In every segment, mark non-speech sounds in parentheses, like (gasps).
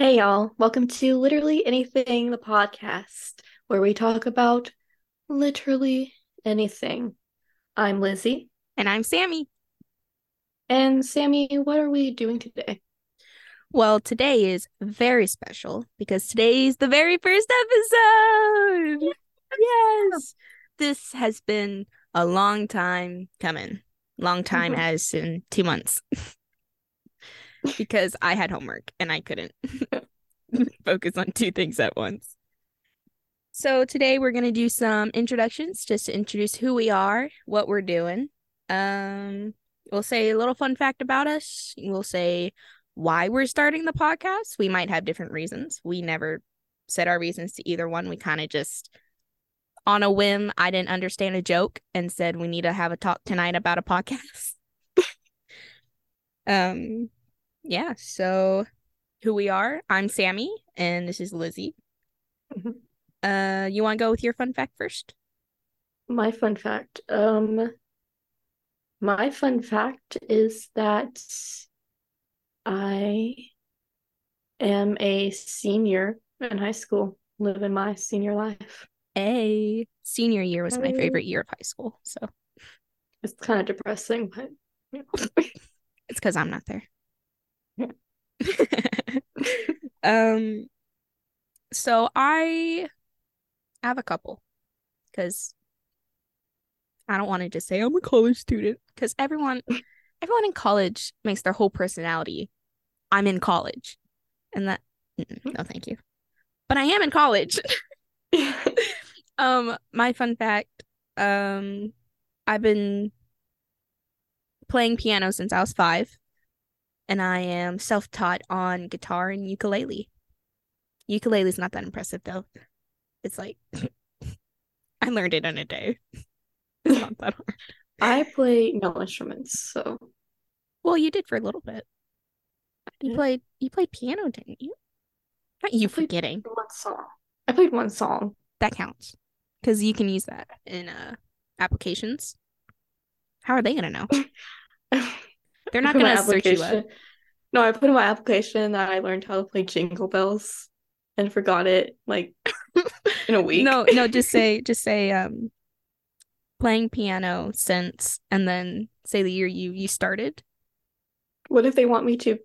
Hey, y'all. Welcome to Literally Anything, the podcast, where we talk about literally anything. I'm Lizzie. And I'm Sammy. And Sammy, what are we doing today? Well, today is very special because today's the very first episode. Yes. This has been a long time coming. Long time Mhm. as in two months. (laughs) because I had homework and I couldn't (laughs) focus on two things at once. So today we're gonna do some introductions just to introduce who we are, what we're doing. Um, we'll say a little fun fact about us. We'll say why we're starting the podcast. We might have different reasons. We never said our reasons to either one. We kind of just on a whim, I didn't understand a joke and said we need to have a talk tonight about a podcast. (laughs) um yeah, so who we are. I'm Sammy and this is Lizzie. Mhm. Uh you want to go with your fun fact first? My fun fact. Um, my fun fact is that I am a senior in high school, living my senior life. A senior year was my favorite year of high school, so It's kind of depressing, but you (laughs) know. it's because I'm not there. (laughs) Um, so I have a couple because I don't want to just say I'm a college student because everyone, everyone in college makes their whole personality. I'm in college, and that no, thank you. But I am in college. (laughs) Um, my fun fact, um, I've been playing piano since I was five, and I am self-taught on guitar and ukulele. Ukulele is not that impressive though. It's like (laughs) I learned it in a day. (laughs) It's not that hard. I play no instruments, so Well, you did for a little bit. You played you played piano, didn't you? Not you played- forgetting. one song. I played one song. That counts. Because you can use that in uh applications. How are they gonna know? (laughs) They're not my gonna search you up. No, I put in my application that I learned how to play Jingle Bells and forgot it like (laughs) in a week. No, no, just (laughs) say just say um playing piano since and then say the year you you started. What if they want me to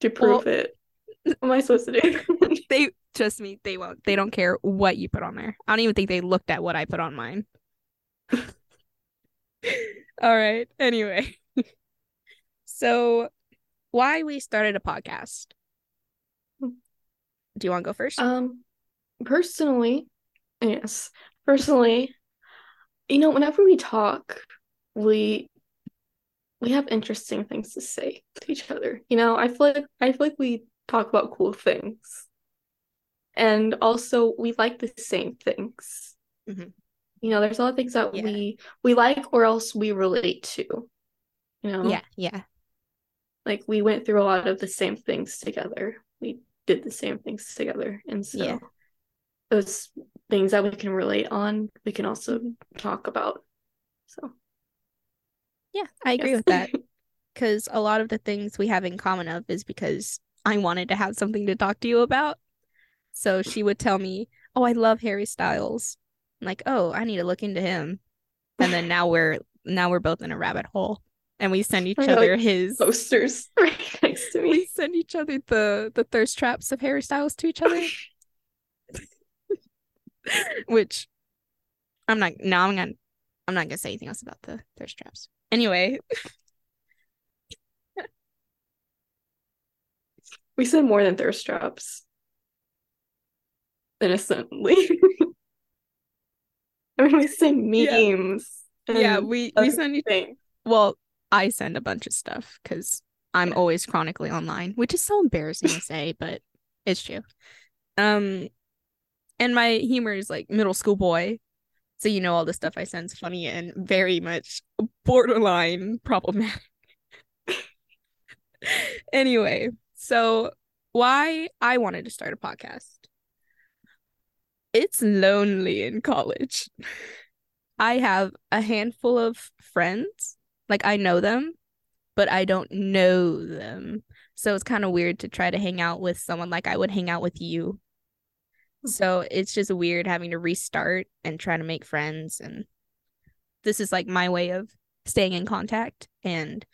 to prove it? What am I supposed to do? (laughs) They trust me, they won't. They don't care what you put on there. I don't even think they looked at what I put on mine. All right. Anyway. So why we started a podcast. Do you want to go first? Um, personally, yes, personally, you know, whenever we talk, we we have interesting things to say to each other. You know, I feel like I feel like we talk about cool things, and also we like the same things. Mhm. You know, there's a lot of things that Yeah. we we like or else we relate to. You know, yeah, yeah. Like we went through a lot of the same things together. We did the same things together. And so Yeah. those things that we can relate on, we can also talk about. So Yeah, I agree yes. with that. (laughs) because a lot of the things we have in common of is because I wanted to have something to talk to you about. So she would tell me, "Oh, I love Harry Styles." I'm like, "Oh, I need to look into him." And then now we're now we're both in a rabbit hole, and we send each know, other his Posters (laughs) right next to me. we send each other the the thirst traps of Harry Styles to each other, (laughs) which I'm not. No, I'm gonna. I'm not gonna say anything else about the thirst traps. Anyway, (laughs) We said more than thirst traps. Innocently. I mean, we send memes. yeah, and we we send each things. Well, I send a bunch of stuff because I'm Yeah. always chronically online, which is so embarrassing to say, but it's true. Um, and my humor is like middle school boy, so you know all the stuff I send's funny and very much borderline problematic. (laughs) anyway, so why I wanted to start a podcast. It's lonely in college. (laughs) I have a handful of friends. Like I know them, but I don't know them. So it's kind of weird to try to hang out with someone like I would hang out with you. So it's just weird having to restart and try to make friends. And this is like my way of staying in contact. And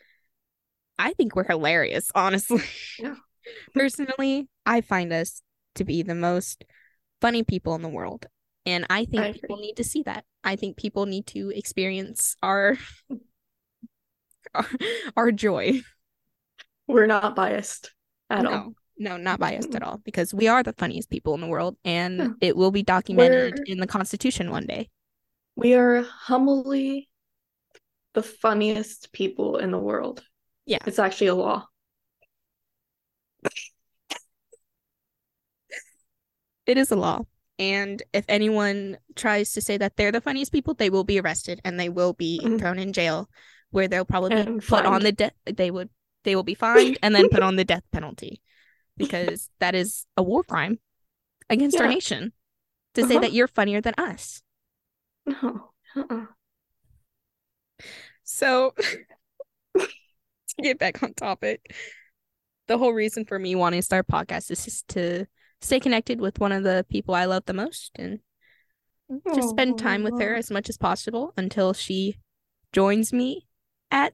I think we're hilarious, honestly. Yeah. (laughs) Personally, I find us to be the most funny people in the world. And I think I people need to see that. I think people need to experience our (laughs) our, (laughs) our joy. We're not biased at no, all. no, not biased at all because we are the funniest people in the world and Yeah. it will be documented We're- in the Constitution one day. We are humbly the funniest people in the world. Yeah. It's actually a law. It is a law. And if anyone tries to say that they're the funniest people, they will be arrested and they will be Mhm. thrown in jail where they'll probably be (laughs) And put on the death they would they will be fined and then put on the death penalty because (laughs) that is a war crime against our nation to say Uh-huh. that you're funnier than us. No. Uh-uh. So (laughs) to get back on topic, the whole reason for me wanting to start a podcast is just to stay connected with one of the people I love the most and just spend time with her as much as possible until she joins me at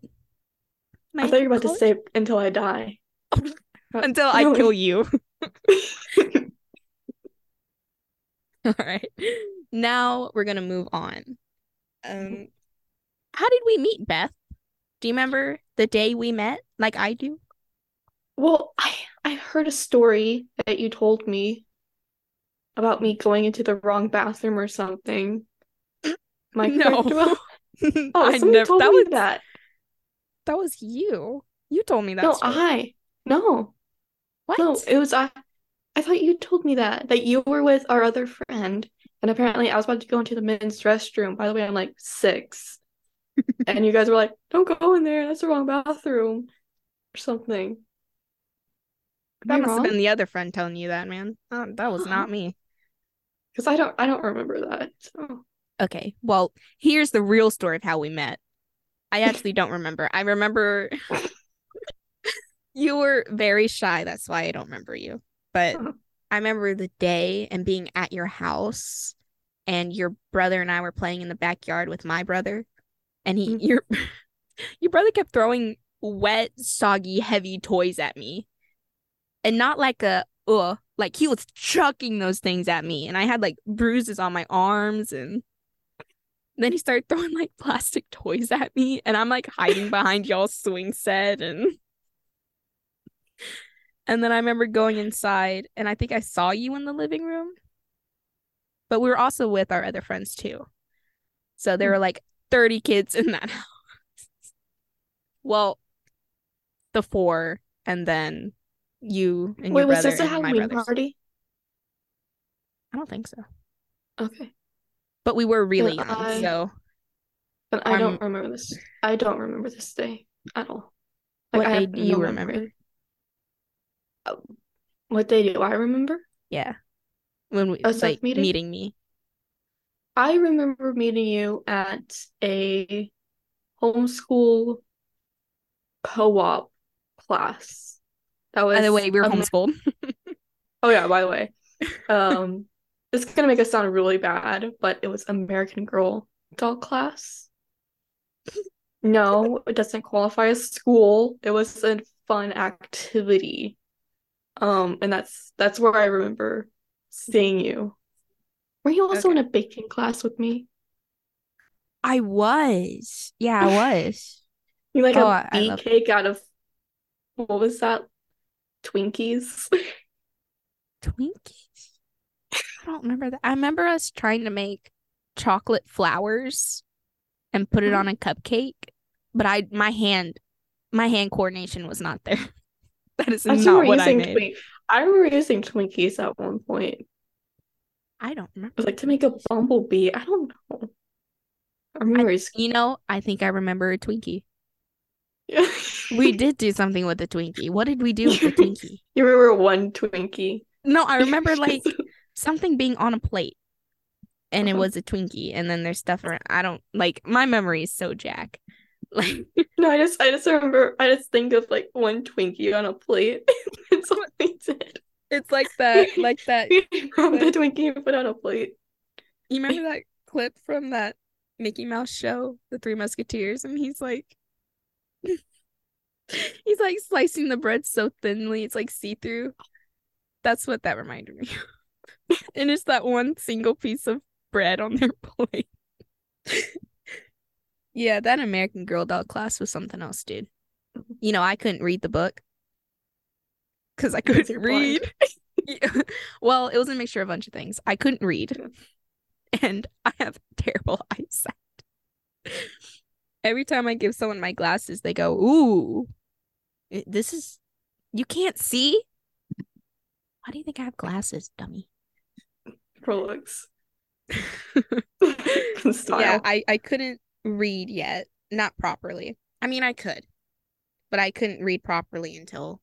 my I thought you were about to say until I die. (laughs) until I kill you. (laughs) (laughs) All right. Now we're gonna move on. Um how did we meet, Beth? Do you remember the day we met? Like I do? Well, I I heard a story that you told me about me going into the wrong bathroom or something. I No. Oh, I never told that was that. That was you. You told me that. No, story. I. No, what? no, it was I. I thought you told me that that you were with our other friend, and apparently I was about to go into the men's restroom. By the way, I'm like six, (laughs) and you guys were like, "Don't go in there. That's the wrong bathroom," or something. that must have been the other friend telling you that, man. Uh, that was not me. because I don't. I don't remember that. So. Okay. Well, here's the real story of how we met. I actually don't remember. I remember (laughs) you were very shy. That's why I don't remember you. But Uh-huh. I remember the day and being at your house and your brother and I were playing in the backyard with my brother and he Mhm. your (laughs) your brother kept throwing wet, soggy, heavy toys at me. And not like a uh like he was chucking those things at me and I had like bruises on my arms and then he started throwing like plastic toys at me and I'm like hiding behind y'all's swing set and and then I remember going inside and I think I saw you in the living room. But we were also with our other friends too. So there were like 30 kids in that (laughs) house. Well, the four and then you and Wait, your was brother this a and Halloween party? I don't think so. Okay. But we were really Then young, I- so But I Um, don't remember this. I don't remember this day at all. What I day do you no remember? Uh, What day do I remember? yeah. When we Us like meeting? meeting me. I remember meeting you at a homeschool co-op class. That was By the way, we were homeschooled. (laughs) Oh yeah, by the way. (laughs) Um, this is gonna make us sound really bad, but it was American Girl doll class. No, it doesn't qualify as school. It was a fun activity. Um, and that's that's where I remember seeing you. Were you also in a baking class with me? I was. Yeah, I was. (laughs) You like Oh, a bee cake out of what was that? Twinkies? (laughs) Twinkies. I don't remember that. I remember us trying to make chocolate flowers and put it Mhm. on a cupcake, but I my hand my hand coordination was not there. (laughs) that is I not what I made. Twink- I remember using Twinkies at one point. I don't remember. It like to make a bumblebee. I don't know. Our memories. You know, I think I remember a Twinkie. (laughs) We did do something with the Twinkie. What did we do with the (laughs) Twinkie? You remember one Twinkie? No, I remember like something being on a plate and it Uh-huh. was a Twinkie and then there's stuff around. I don't like my memory is so jack. (laughs) Like No, I just I just remember I just think of like one Twinkie on a plate. (laughs) That's all we did. it's like that like that (laughs) From the Twinkie and put on a plate. you remember that clip from that Mickey Mouse show, The Three Musketeers, and he's like he's like slicing the bread so thinly it's like see-through. That's what that reminded me of. (laughs) and it's that one single piece of bread on their (laughs) plate. yeah, that American Girl doll class was something else, dude. You know, I couldn't read the book because I couldn't read. (laughs) Yeah. Well, it was a mixture of a bunch of things. I couldn't read, and I have terrible eyesight. Every time I give someone my glasses, they go, "Ooh, this is you can't see." Why do you think I have glasses, dummy? Prolix. (laughs) yeah, I I couldn't read yet, not properly. I mean, I could, but I couldn't read properly until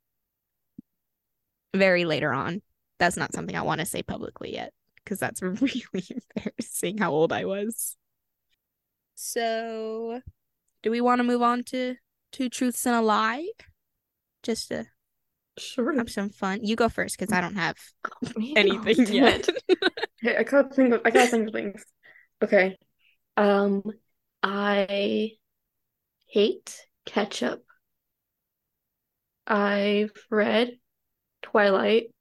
very later on. That's not something I want to say publicly yet because that's (laughs) really embarrassing how old I was. So, do we want to move on to two truths and a lie? Just to Sure. have some fun. You go first because I don't have Man, (laughs) (laughs) anything damn yet. Okay, (laughs) I gotta think of I gotta think of things. Okay. Um I hate ketchup. I've read Twilight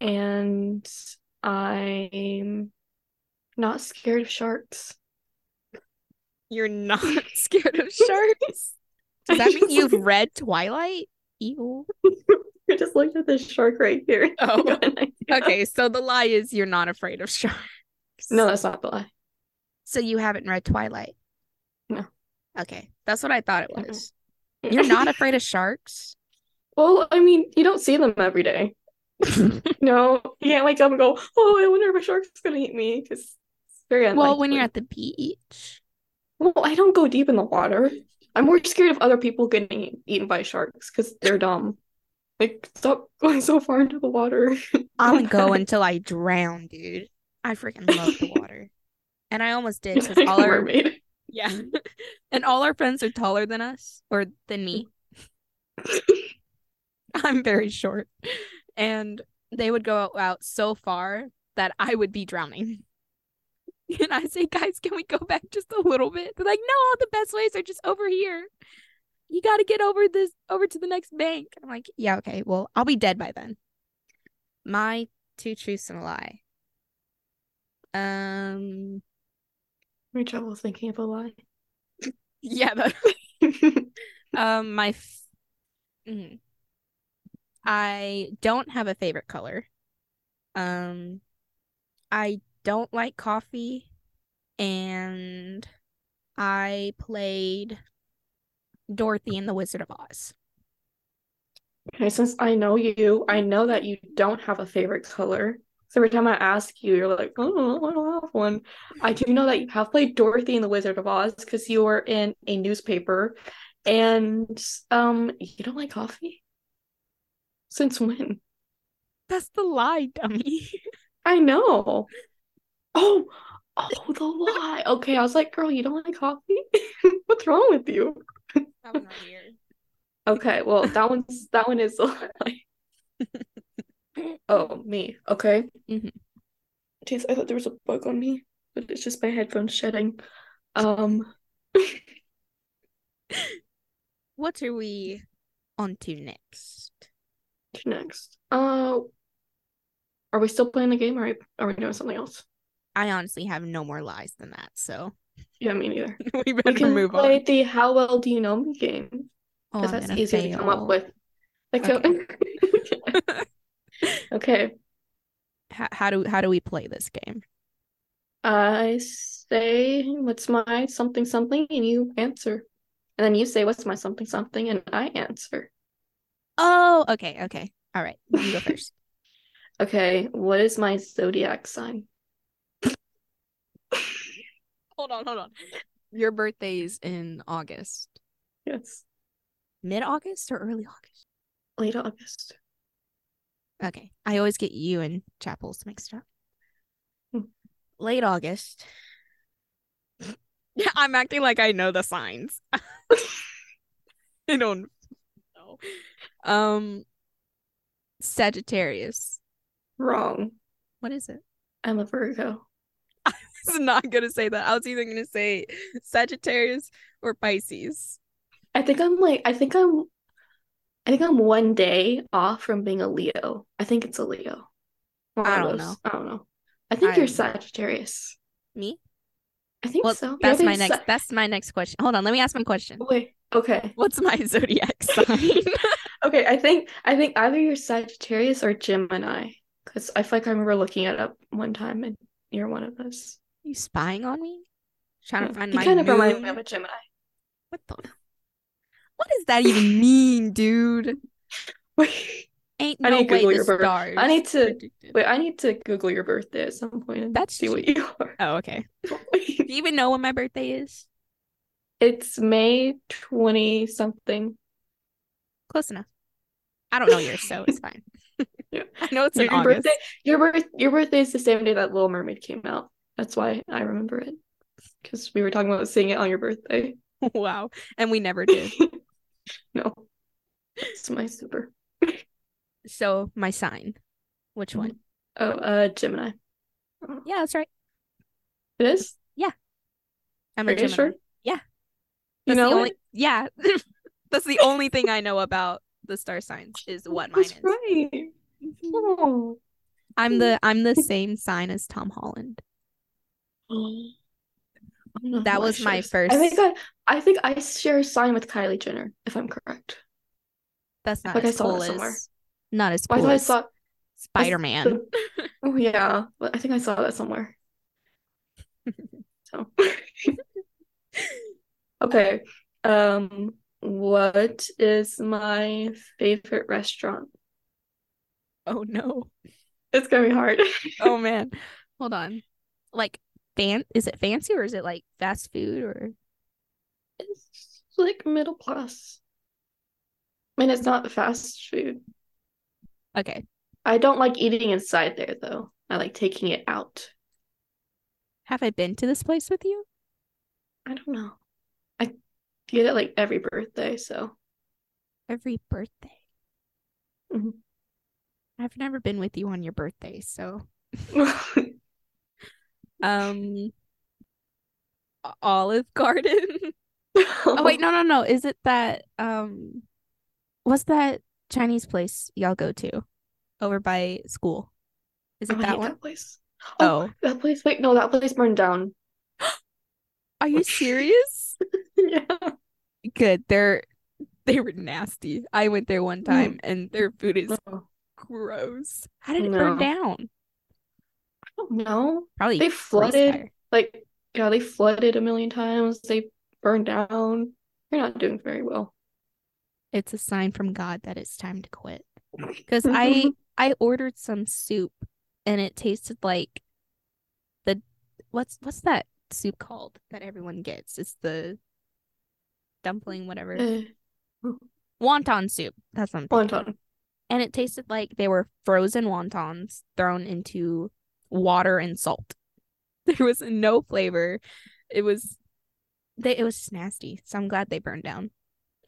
and I'm not scared of sharks. You're not scared of sharks. Does that mean you've read Twilight? Ew. (laughs) I just looked at this shark right here. (laughs) Oh. got an idea. Okay, so the lie is you're not afraid of sharks. No, that's not the lie. So you haven't read Twilight? No. Okay, that's what I thought it was. You're not (laughs) afraid of sharks? Well, I mean, you don't see them every day. No, you can't wake up and go, "Oh, I wonder if a shark's gonna eat me," because it's very unlikely. well, when you're at the beach. Well, I don't go deep in the water. I'm more scared of other people getting eaten by sharks because they're dumb. Like, stop (laughs) going so far into the water. I'll go (laughs) until I drown, dude. I freaking love the water. And I almost did because (laughs) all our mermaid. yeah, and all our friends are taller than us or than me. I'm very short, and they would go out so far that I would be drowning. (laughs) And I say, guys, can we go back just a little bit? They're like, no, all the best ways are just over here. You got to get over this, over to the next bank. I'm like, yeah, okay. Well, I'll be dead by then. My two truths and a lie. Um, My trouble thinking of a lie. (laughs) yeah, the, (laughs) um, my, f- mhm. I don't have a favorite color. Um, I don't like coffee, and I played Dorothy in the Wizard of Oz. Okay, since I know you, I know that you don't have a favorite color. So every time I ask you, you're like, oh, I don't have one. I do know that you have played Dorothy in the Wizard of Oz because you were in a newspaper, and um, you don't like coffee. Since when? That's the lie, dummy. (laughs) I know. Oh, oh, the lie. Okay, I was like, girl, you don't like coffee? (laughs) What's wrong with you? that one right here. Okay, well, that one's that one is a lie. Oh, me. Okay. Mhm. Jeez, I thought there was a bug on me, but it's just my headphones shedding. Um, (laughs) What are we on to next? next. Uh, are we still playing the game, or are we doing something else? I honestly have no more lies than that, so Yeah, me neither. we (laughs) We better can move play on. the How Well Do You Know Me game Oh, because I'm that's gonna to come up with. Like, so- okay. (laughs) How, how do how do we play this game? I say, what's my something something, and you answer. And then you say, what's my something something, and I answer. Oh, okay, okay. All right. You go (laughs) first. Okay, what is my zodiac sign? Hold on, hold on. Your birthday's in August. Yes, Mid August or early August? late August. Okay. I always get you and Chapels mixed up. Hmm. Late August. Yeah, (laughs) I'm acting like I know the signs. (laughs) I don't know. Um, Sagittarius. Wrong. What is it? I'm a Virgo. (laughs) Was not gonna say that. I was either gonna say Sagittarius or Pisces. I think I'm like I think I'm I think I'm one day off from being a Leo. I think it's a Leo. One I don't know. I don't know. I think I you're don't know. Sagittarius. Me? I think Well, so. That's my next. Sa- That's my next question. Hold on, let me ask my question. Wait. Okay. (laughs) What's my zodiac (laughs) sign? Okay. I think I think either you're Sagittarius or Gemini. Because I feel like I remember looking it up one time and you're one of us. You spying on me? Trying to Yeah. find You my kind of remind me of a Gemini. What the? What does that even mean, dude? (laughs) Wait. Ain't I no need to way Google your birth- stars. I need to- predicted- Wait, I need to Google your birthday at some point and That's see what you are. Oh, okay. (laughs) Do you even know when my birthday is? It's May 20 something. Close enough. I don't know yours, so it's fine. Yeah. (laughs) I know it's in Your August. birthday, your birth, your birthday is the same day that Little Mermaid came out. That's why I remember it. Because we were talking about seeing it on your birthday. (laughs) wow. And we never did. (laughs) No. It's my super. So my sign. Which one? Oh, uh, Gemini. Yeah, that's right. It is? Yeah. I'm Are a you Gemini. sure? Yeah. You know the only yeah. (laughs) that's the only thing I know about the star signs is what mine That's is. right. Oh. I'm the I'm the same sign as Tom Holland. I That was my share- I think first- I, I think I share a sign with Kylie Jenner, if I'm correct. That's not like I as saw cool that somewhere. as not as Well, I cool thought I saw Spider Man. Oh yeah, I think I saw that somewhere. So (laughs) okay. Um, what is my favorite restaurant? Oh no. It's gonna be hard. Oh (laughs) man. Hold on. Like fan is it fancy or is it like fast food or It's like middle class. I mean, it's not fast food. okay. I don't like eating inside there though. I like taking it out. Have I been to this place with you? I don't know. I get it like every birthday, so Every birthday. Mhm. I've never been with you on your birthday, so (laughs) (laughs) um Olive Garden. (laughs) oh wait, no no no. Is it that um what's that Chinese place y'all go to over by school? Is it Oh, that one? that place. Oh, Oh, that place. Wait, no, that place burned down. (gasps) are you (laughs) serious? (laughs) yeah. Good. They're they were nasty. I went there one time and their food is Oh, gross. How did it burn down? Don't know. Probably They flooded. Like, yeah, they flooded a million times. They burned down. You're not doing very well. It's a sign from God that it's time to quit. Because I (laughs) I ordered some soup and it tasted like the what's what's that soup called that everyone gets? It's the dumpling, whatever. Uh, Wonton soup. That's what I'm thinking wonton. And it tasted like they were frozen wontons thrown into water and salt. (laughs) There was no flavor. It was they it was nasty. So I'm glad they burned down.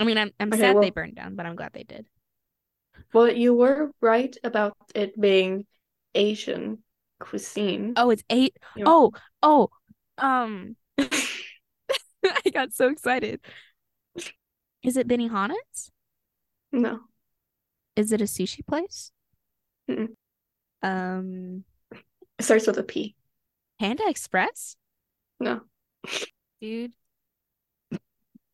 I mean, I'm I'm Okay, sad they burned down, but I'm glad they did. Well, you were right about it being Asian cuisine. Oh, it's eight. Yeah. Oh, oh, um, (laughs) I got so excited. Is it Benihana's? no. Is it a sushi place? Mm-mm. Um, It starts with a P. Panda Express? No. Dude,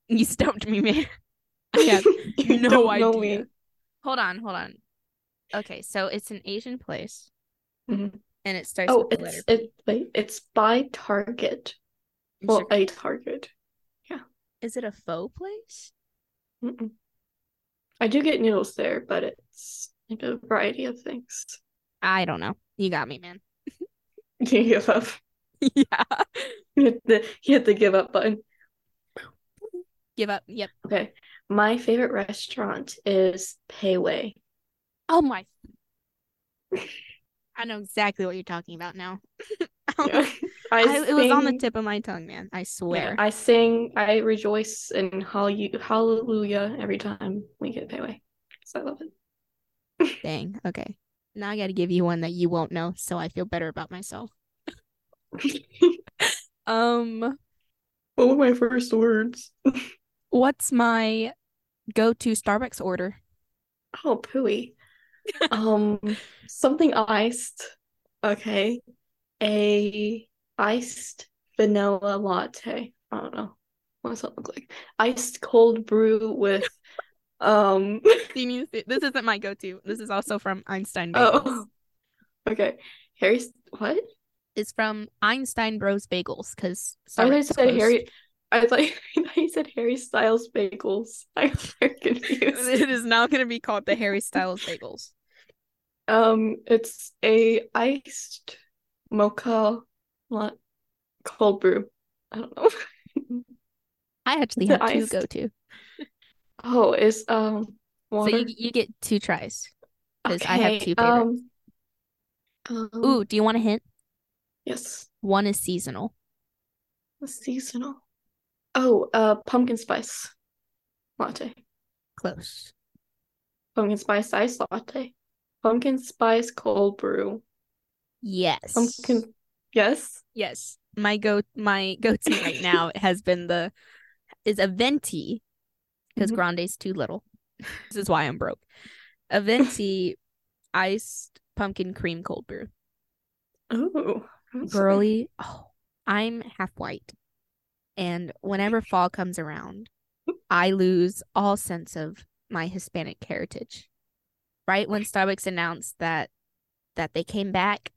you stumped me, man. (laughs) I have You no don't know idea. me. Hold on, hold on. Okay, so it's an Asian place, Mhm. and it starts Oh, with the letter it's it. Wait, it's by Target. Is Well, a Target. Yeah. Is it a pho place? Mm-mm. I do get noodles there, but it's like a variety of things. I don't know. You got me, man. Can you give up. (laughs) yeah. You hit the, you hit the give up button. Give up. Yep. Okay. My favorite restaurant is Pei Wei. Oh my. (laughs) I know exactly what you're talking about now. (laughs) Yeah. I, I, it was on the tip of my tongue, man. I yeah, swear. I sing, I rejoice and hallelu- hallelujah every time we get Pei Wei. So I love it. Dang. Okay. Now I got to give you one that you won't know, so I feel better about myself. (laughs) Um, what were my first words? what's my go-to Starbucks order? Oh, pooey. (laughs) Um, something iced. Okay. A iced vanilla latte. I don't know. What does that look like? Iced cold brew with um This isn't my go-to. This is also from Einstein Bagels. oh (laughs) okay. Harry's what? It's from Einstein Bros Bagels because I thought you said Harry (laughs) I thought, you said Harry Styles bagels. (laughs) I'm very confused. it is now going to be called the Harry Styles Bagels. Um, it's a iced mocha cold brew. I don't know. I actually have two go-to, Oh, is um so you you get two tries. 'cause I have two favorites. Um, um, Ooh, do you want a hint? yes, One is seasonal. seasonal. Oh, uh, pumpkin spice latte. Close. Pumpkin spice ice latte. Pumpkin spice cold brew. Yes. Pumpkin. Yes. Yes. My go my go-to right now (laughs) has been the is a venti because Mhm. Grande's too little. (laughs) this is why I'm broke. A venti (laughs) iced pumpkin cream cold brew. Oh, Girly, oh, I'm half white. And whenever fall comes around, I lose all sense of my Hispanic heritage. Right when Starbucks announced that that they came back,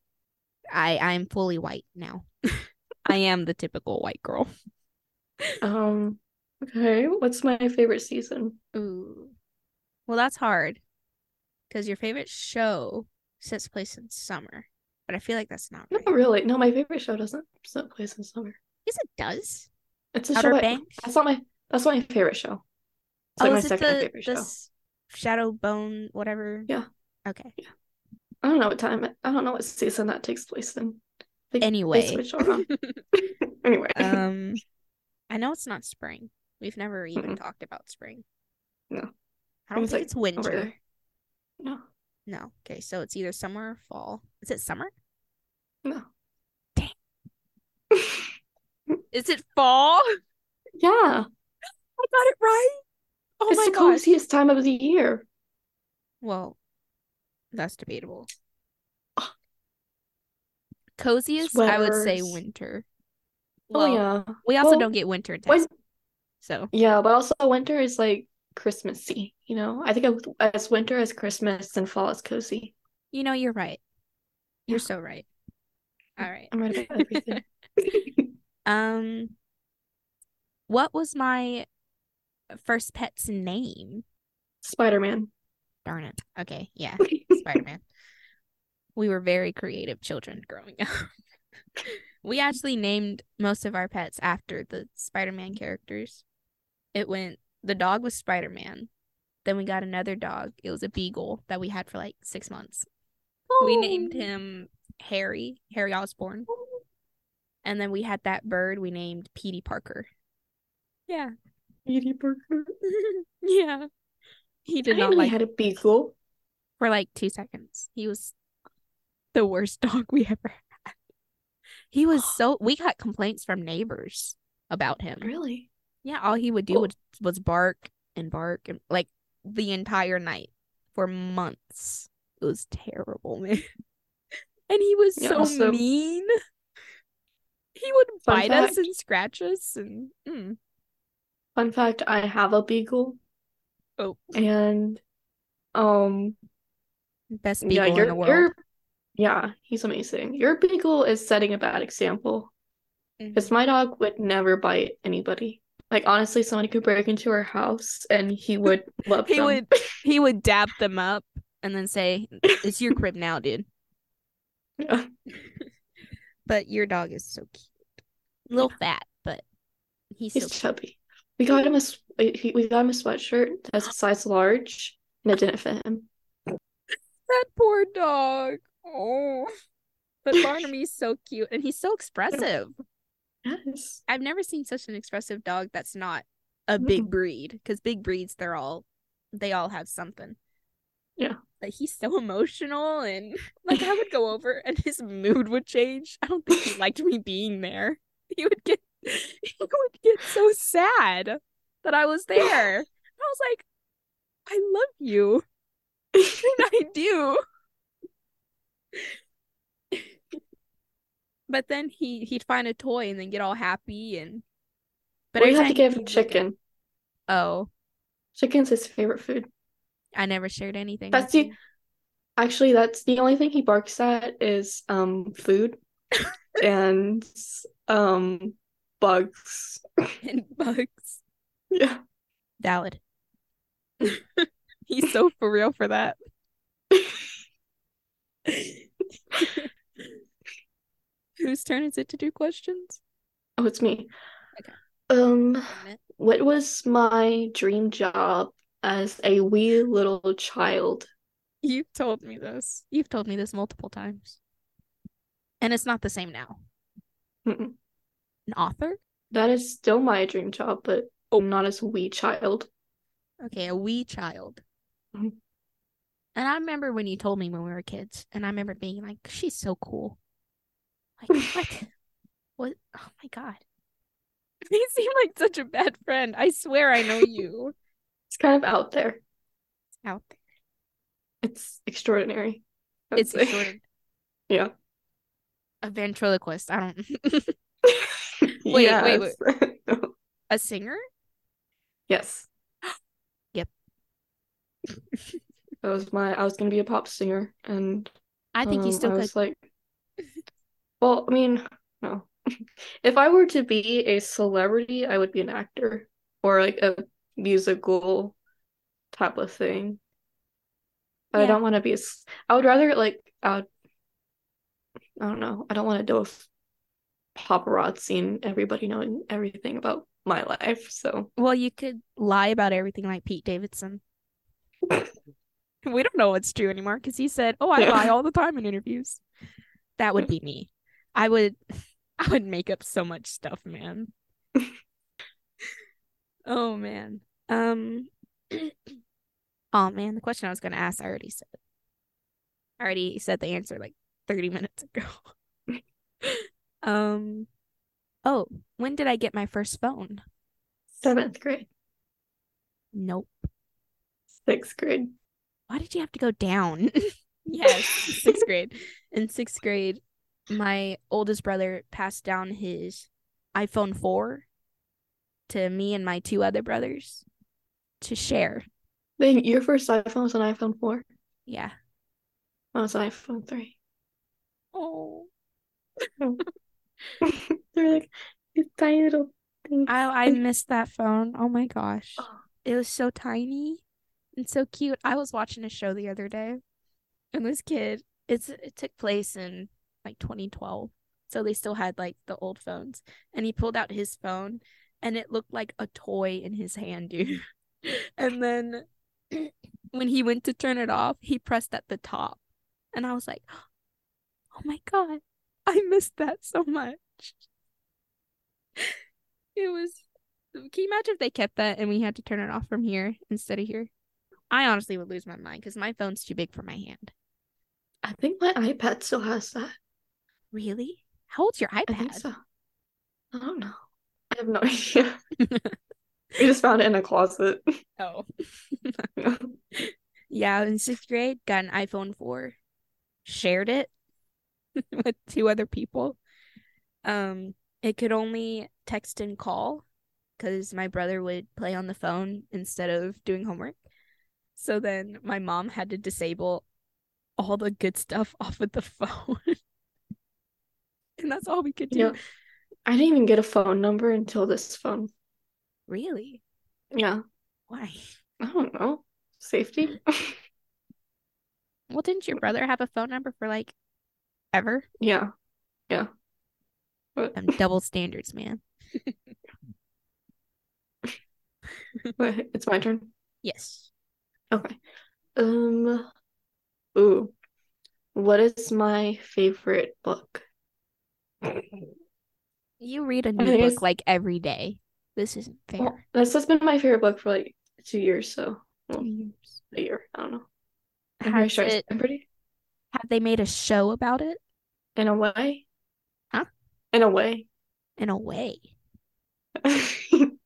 I I'm fully white now. (laughs) I am the typical white girl. Um. Okay. What's my favorite season? Ooh. Well, that's hard. Because your favorite show sets place in summer. But I feel like that's not right. Not really. No, my favorite show doesn't doesn't place in summer. Yes, it does. It's a Outer show. Banks? that's not my. That's not my favorite show. It's like oh, my is it second the, favorite show. Shadow Bone, whatever? Yeah. Okay. Yeah. I don't know what time. I don't know what season that takes place in. They Anyway. (laughs) (laughs) anyway. um, I know it's not spring. We've never even Mm-mm. talked about spring. No. I don't think like it's over winter. there. no. No. Okay, so it's either summer or fall. Is it summer? No. Dang. (laughs) Is it fall? yeah. I got it right. Oh it's my the gosh. coziest time of the year. Well, that's debatable. Coziest, I would say Sweaters. winter. oh yeah. we also Well, don't get winter Texas. So, Yeah, but also winter is like Christmassy, you know? I think as winter as Christmas and fall as cozy. you know, you're right. You're Yeah. so right. All right. I'm right about everything. (laughs) Um, what was my first pet's name? Spider-Man. Darn it. Okay, yeah, (laughs) Spider-Man. We were very creative children growing (laughs) up. we actually named most of our pets after the Spider-Man characters. It went the dog was Spider-Man. Then we got another dog. It was a beagle that we had for like six months. We oh. named Oh. him Harry, Harry Osborn. And then we had that bird we named Petey Parker. Yeah. Petey Parker. (laughs) yeah. He did didn't not like he had a beagle. for like two seconds. He was the worst (laughs) dog we ever had. He was (gasps) so we got complaints from neighbors about him. Really? Yeah, all he would do Oh. was, was bark and bark and like the entire night for months. It was terrible, (laughs) man. And he was Yeah, so also- mean. He would bite us and scratch us and mm. Fun fact, I have a beagle oh, and um best yeah, beagle in the world. yeah, he's amazing. Your beagle is setting a bad example. Because my dog would never bite anybody. Like honestly, somebody could break into our house and he (laughs) would love He them. would he would dab them up and then say, "It's your crib now, dude." Yeah. But your dog is so cute. A little fat, but he's, He's so chubby. We got him a he- we got him a sweatshirt that's a size large and it didn't fit him. That poor dog. Oh. But (laughs) Barnaby's so cute and he's so expressive. Yes. I've never seen such an expressive dog that's not a big Mm. breed because big breeds they're all they all have something. Yeah. But he's so emotional and (laughs) like I would go over and his mood would change. I don't think he liked me being there. He would get (laughs) he would get so sad that I was (laughs) there. I was like, I love you. And I do. But then he he'd find a toy and then get all happy and But we every have to give look chicken. Oh, Chicken's his favorite food. I never shared anything. That's the actually that's the only thing he barks at is um food (laughs) and um bugs. (laughs) and bugs. Yeah. Valid. (laughs) He's so for real for that. Whose turn is it to do questions? Oh, it's me. Okay. Um, what was my dream job as a wee little child? You've told me this. You've told me this multiple times. And it's not the same now. Mm-mm. An author? That is still my dream job, but Oh. not as a wee child. Okay, a wee child. Mhm. And I remember when you told me when we were kids, and I remember being like, she's so cool. Like, what? what? Oh my God. (laughs) You seem like such a bad friend. I swear I know you. (laughs) It's kind of out there. Out there. It's extraordinary. It's say. extraordinary. (laughs) Yeah. A ventriloquist. I don't. Wait, wait, wait. Yes. a singer? yes. (gasps) Yep. That was my. I was gonna be a pop singer, and I think you um, still I could. was like, well, I mean, no. (laughs) If I were to be a celebrity, I would be an actor or like a musical type of thing. But I don't want to be a. I would rather like I would. I don't know. I don't want to deal with paparazzi and everybody knowing everything about my life. So Well, you could lie about everything like Pete Davidson. (laughs) we don't know what's true anymore because he said, "Oh, I Yeah. lie all the time in interviews." That would be me. I would, (laughs) I would make up so much stuff, man. (laughs) oh man. Um. (clears throat) oh man, the question I was gonna ask, I already said. I already said the answer like thirty minutes ago. (laughs) um. Oh, when did I get my first phone? seventh grade, Nope. sixth grade. Why did you have to go down? yes, sixth grade. In sixth grade, my oldest brother passed down his iPhone 4 to me and my two other brothers to share. Then your first iPhone was an iPhone four. Yeah. Oh, Mine was an iPhone three. Oh. (laughs) They're like these tiny little things. I I missed that phone. Oh my gosh. Oh. It was so tiny and so cute. I was watching a show the other day, and this kid, it's it took place in like 2012, so they still had like the old phones, and he pulled out his phone, and it looked like a toy in his hand, (laughs) dude. and then (clears throat) when he went to turn it off, he pressed at the top, and I was like, "Oh my god, I missed that so much." (laughs) It was can you imagine if they kept that and we had to turn it off from here instead of here? I honestly would lose my mind because my phone's too big for my hand. I think my iPad still has that. Really? How old's your I think iPad? so. I don't know. I have no (laughs) idea. we just found it in a closet. (laughs) Oh. (laughs) Yeah, in sixth grade, got an iPhone 4, shared it with two other people. Um, it could only text and call because my brother would play on the phone instead of doing homework. So then my mom had to disable all the good stuff off of the phone. (laughs) and that's all we could do. You know, I didn't even get a phone number until this phone. Really? Yeah. Why? I don't know. Safety? (laughs) Well, didn't your brother have a phone number for like ever? yeah. Yeah. But, Um, double standards, man. (laughs) it's my turn. Yes. Okay. Um ooh. What is my favorite book? You read a new book it's- like every day. This isn't fair. Well, this has been my favorite book for like two years, so well, Two years. a year. I don't know. I'm Has sure it, I'm pretty have they made a show about it? in a way. Huh? In a way. In a way. (laughs)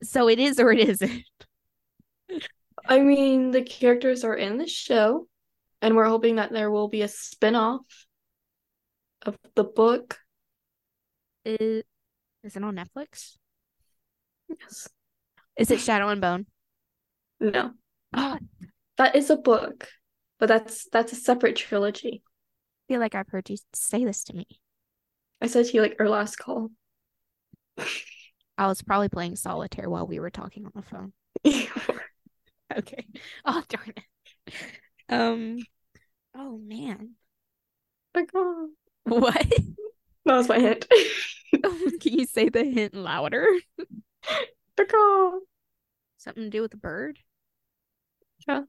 So it is or it isn't. I mean, the characters are in the show, and we're hoping that there will be a spin-off of the book. Is, is it on Netflix? Yes. Is it Shadow and Bone? No. Oh, That is a book, but that's that's a separate trilogy. I feel like I've heard you say this to me. I said to you like our last call. (laughs) I was probably playing solitaire while we were talking on the phone. (laughs) (laughs) Okay. Oh darn it. Um. Oh man. my God. What? That was my hint. (laughs) (laughs) Can you say the hint louder? God. Something to do with a bird? Yeah.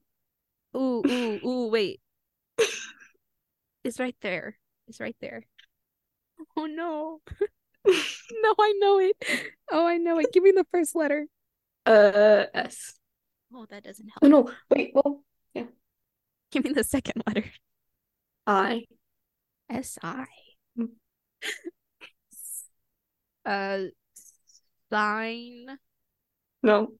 Ooh, ooh, ooh, wait. (laughs) It's right there. It's right there. Oh no. No, I know it. Oh, I know it. Give me the first letter. Uh, S. Oh, that doesn't help. Oh no, wait, well, yeah. Give me the second letter. I. S I. (laughs) Uh, sign. No,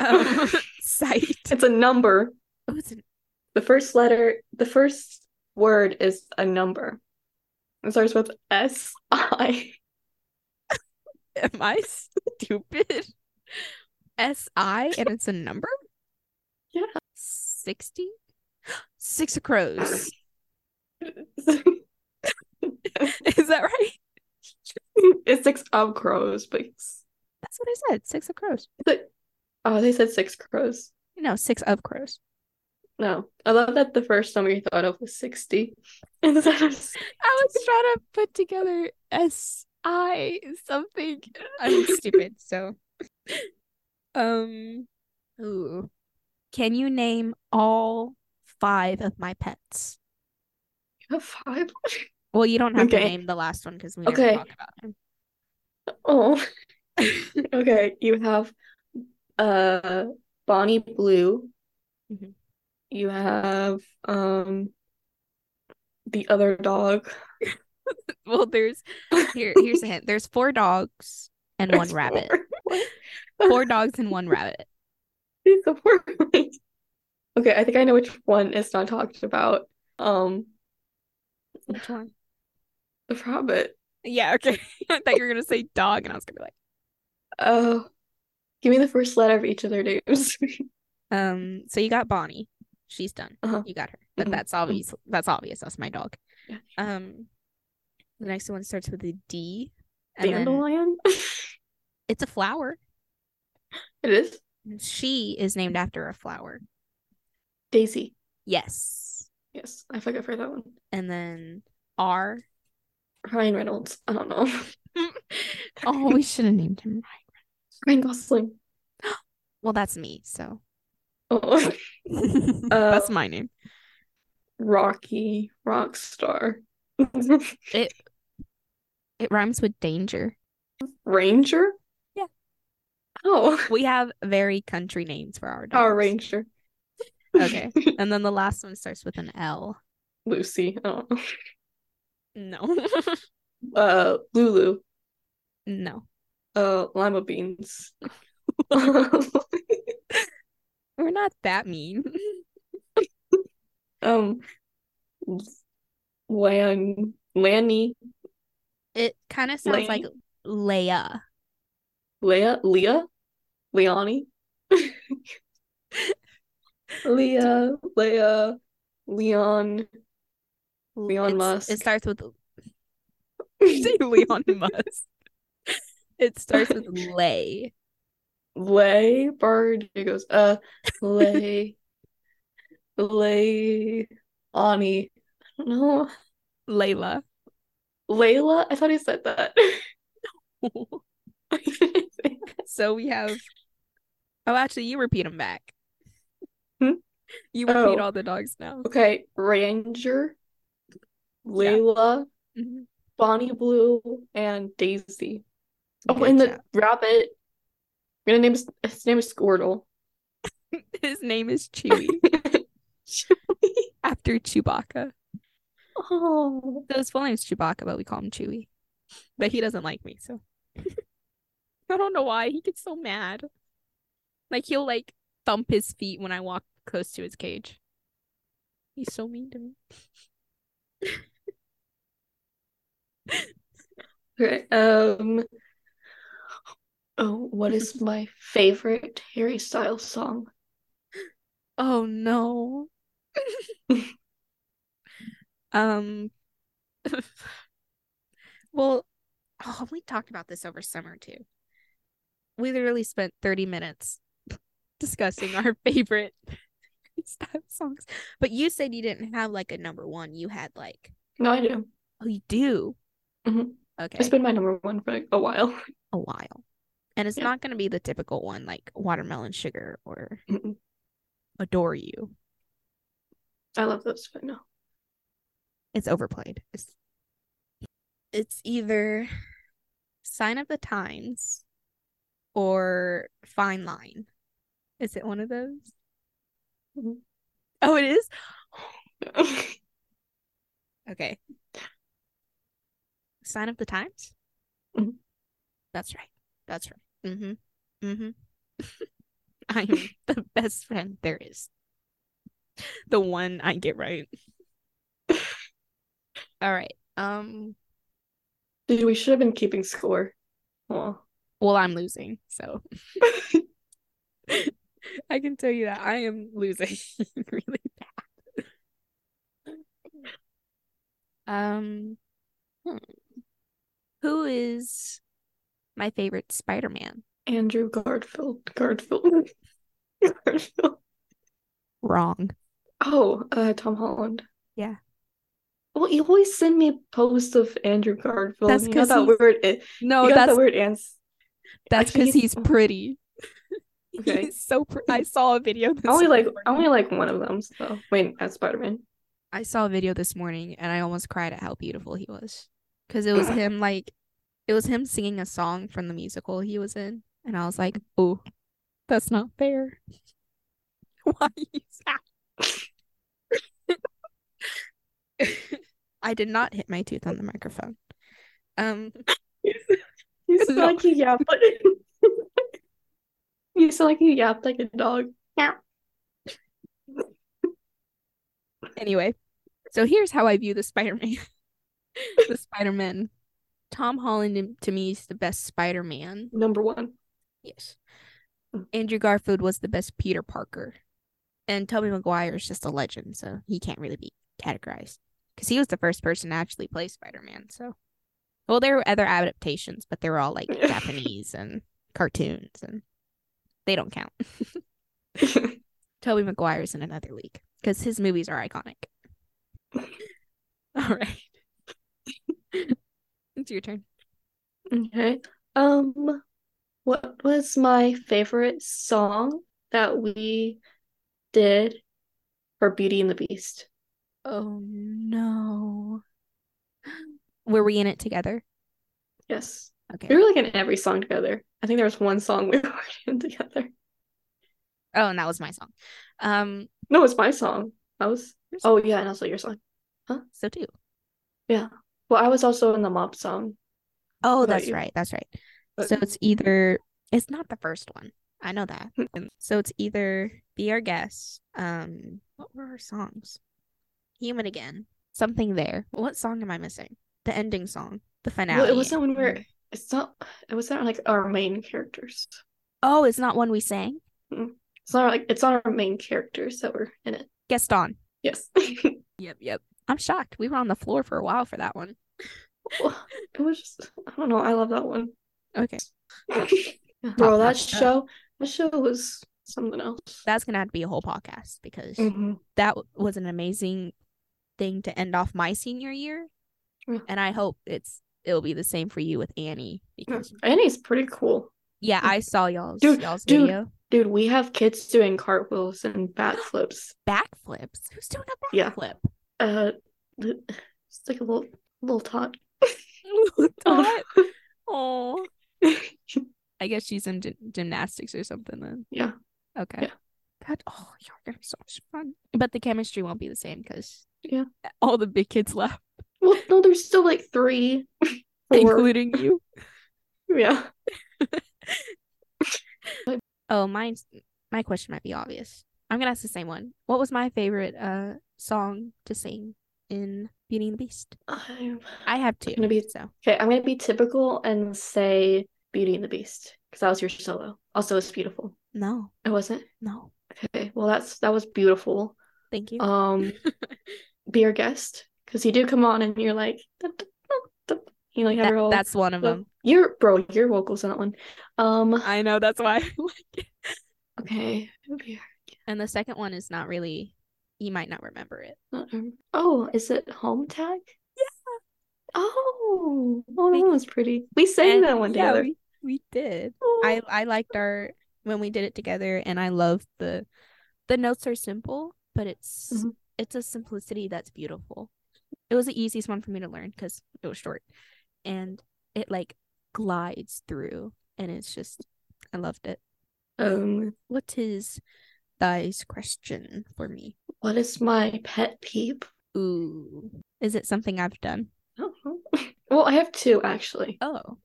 Um, (laughs) sight. it's a number. Oh, it's an The first letter, the first word is a number. It starts with S I. (laughs) Am I stupid? S I and it's a number? Yeah. 60? (gasps) Six of crows. (laughs) Is that right? (laughs) it's six of crows, but That's what I said. Six of crows. but oh, they said six crows. No, six of crows. No, I love that the first number you thought of was sixty (laughs) I was trying to put together S I something. I'm stupid, so um ooh. Can you name all five of my pets? You have five. Well, you don't have to name the last one because we never Okay. talk about him. Oh, (laughs) okay. You have uh Bonnie Blue. Mhm. You have um the other dog. (laughs) Well, there's here here's a hint. There's four dogs and one There's rabbit. four. (laughs) What? Four dogs and one rabbit. These are four. Okay, I think I know which one is not talked about. Um, Which one? The rabbit. Yeah, okay. (laughs) I thought you were gonna say dog, and I was gonna be like, Oh, give me the first letter of each of their names. (laughs) um. So you got Bonnie. She's done. Uh-huh. You got her. But Mhm. that's obvious. That's obvious. That's my dog. Yeah. Um. The next one starts with a D. Then Dandelion. (laughs) it's a flower. It is She is named after a flower. Daisy. Yes. Yes, I forgot for that one. And then R. Ryan Reynolds. I don't know. (laughs) Oh, we should have named him. Ryan Gosling. (gasps) Well, that's me. So Oh, (laughs) uh, that's my name. Rocky Rockstar. (laughs) It it rhymes with danger. Ranger. Yeah. Oh, We have very country names for our oh, dogs. Power Ranger. Okay. And then the last one starts with an L. Lucy. I don't know. No. (laughs) Uh, Lulu. no. Uh, Lima Beans. (laughs) We're not that mean. (laughs) um, Lan Lanny It kind of sounds like Leia. Leah Leah Leonie Leah Leah Leon Leon It's- Musk. It starts with (laughs) (laughs) say Leon Musk. It starts with (laughs) Lay. Lay Bird. It goes uh Lay Lay Ani. I don't know. Layla. Layla. I thought he said that. I didn't say that. so we have. Oh, actually, you repeat them back. Hmm? You repeat Oh. all the dogs now. Okay, Ranger. Layla, Mhm. Bonnie Blue, and Daisy. Oh, Good and the rabbit. I'm gonna name his, his name is Squirtle. (laughs) His name is Chewy (laughs) after Chewbacca. oh, So his full name is Chewbacca, but we call him Chewy. But he doesn't like me, so (laughs) I don't know why. He gets so mad. Like he'll like thump his feet when I walk close to his cage. He's so mean to me. (laughs) okay. Um. Oh, what is my favorite Harry Styles song? Oh no. (laughs) um (laughs) well, oh, we talked about this over summer too. We literally spent 30 minutes discussing our favorite style songs. But you said you didn't have like a number one. You had like, No, I do. oh, you do? Mhm. Okay. It's been my number one for like a while. a while. And it's Yeah. not going to be the typical one like Watermelon Sugar or Mm-mm. Adore You. I love those, but no. It's overplayed. It's it's either Sign of the Times or Fine Line. Is it one of those? Mhm. Oh, it is? (laughs) Okay. Sign of the Times? Mhm. That's right. That's right. Mm-hmm. Mm-hmm. (laughs) I am (laughs) the best friend there is. The one I get right. (laughs) All right. Um Dude, we should have been keeping score. Well, well I'm losing, so I can tell you that I am losing really bad. Um hmm. Who is my favorite Spider-Man? Andrew Garfield. Garfield. (laughs) Garfield. Wrong. Oh, uh, Tom Holland. Yeah. Well, you always send me posts of Andrew Garfield. That's you got 'cause that weird. It, No, that's that weird ans. that's because he's (laughs) pretty. Okay. (laughs) He's so pretty. I saw a video. This I only like morning. I only like one of them. So wait, as Spider Man. I saw a video this morning and I almost cried at how beautiful he was. Cause it was him like it was him singing a song from the musical he was in. And I was like, oh, that's not fair. (laughs) Why is that? I did not hit my tooth on the microphone. Um (laughs) You sound No. like you (laughs) yapped like you sound like you yapped like a dog. Yeah. anyway, so here's how I view the Spider-Man. (laughs) the Spider-Man. Tom Holland to me is the best Spider-Man. Number one. Yes. Mm. Andrew Garfield was the best Peter Parker. And Tobey Maguire is just a legend, so he can't really be categorized. Because he was the first person to actually play Spider Man. So, well, there were other adaptations, but they were all like (laughs) Japanese and cartoons, and they don't count. (laughs) Tobey Maguire's in another league because his movies are iconic. all right. (laughs) it's your turn. Okay. Um, what was my favorite song that we did for Beauty and the Beast? Oh no. Were we in it together? Yes. Okay. We were like in every song together. I think there was one song (laughs) we were in together. Oh, and that was my song. Um, No, it's my song. That was oh yeah, and also your song. Huh? So too. Well, I was also in the mob song. Oh, that's you? right. That's right. But So it's either it's not the first one. I know that. Hmm. So it's either Be Our Guest. Um, what were our songs? Human Again. Something there. What song am I missing? The ending song. The finale. well, it wasn't when we were it's not it wasn't like our main characters. Oh, it's not one we sang? It's not like it's not our main characters that were in it. Gaston. Yes. (laughs) Yep, yep. I'm shocked. We were on the floor for a while for that one. It was just I don't know, I love that one. Okay. (laughs) Bro, that show that show was something else. That's gonna have to be a whole podcast because Mhm. that was an amazing thing to end off my senior year. Yeah. And I hope it's it'll be the same for you with Annie because Annie's pretty cool. yeah, I saw y'all's Dude, y'all's dude. video. Dude, we have kids doing cartwheels and backflips. Backflips. Who's doing a Yeah. Uh It's like a little little tot. (laughs) (laughs) Tot. Oh, (laughs) I guess she's in gy- gymnastics or something then. yeah. Okay. Yeah. That oh, you're gonna be so much fun. But the chemistry won't be the same because Yeah. all the big kids left, Well, no, there's still like three, including you. Yeah. Oh, mine's my question might be obvious. I'm gonna ask the same one. What was my favorite uh song to sing in Beauty and the Beast? I'm I have two. gonna be- so okay. I'm gonna be typical and say Beauty and the Beast because that was your solo. Also, it's beautiful. no, It wasn't. no. Okay. Well, that's that was beautiful. Thank you. Um, (laughs) be our guest because you do come on and you're like, you like have That- whole. that's one of them. Your bro, your vocals on that one. Um. I know that's why. I like it. Okay. Be and the second one is not really. You might not remember it. our- Oh, is it home tag? Yeah. Oh, oh, that was pretty. We sang And that one yeah, together. we, we did. Oh. I I liked our when we did it together, and I love the the notes are simple, but it's Mhm. it's a simplicity that's beautiful. It was the easiest one for me to learn because it was short, and it like glides through, and it's just I loved it. Um, What is thy's question for me? what is my pet peeve? Ooh, is it something I've done? Oh, (laughs) well, I have two actually. Oh,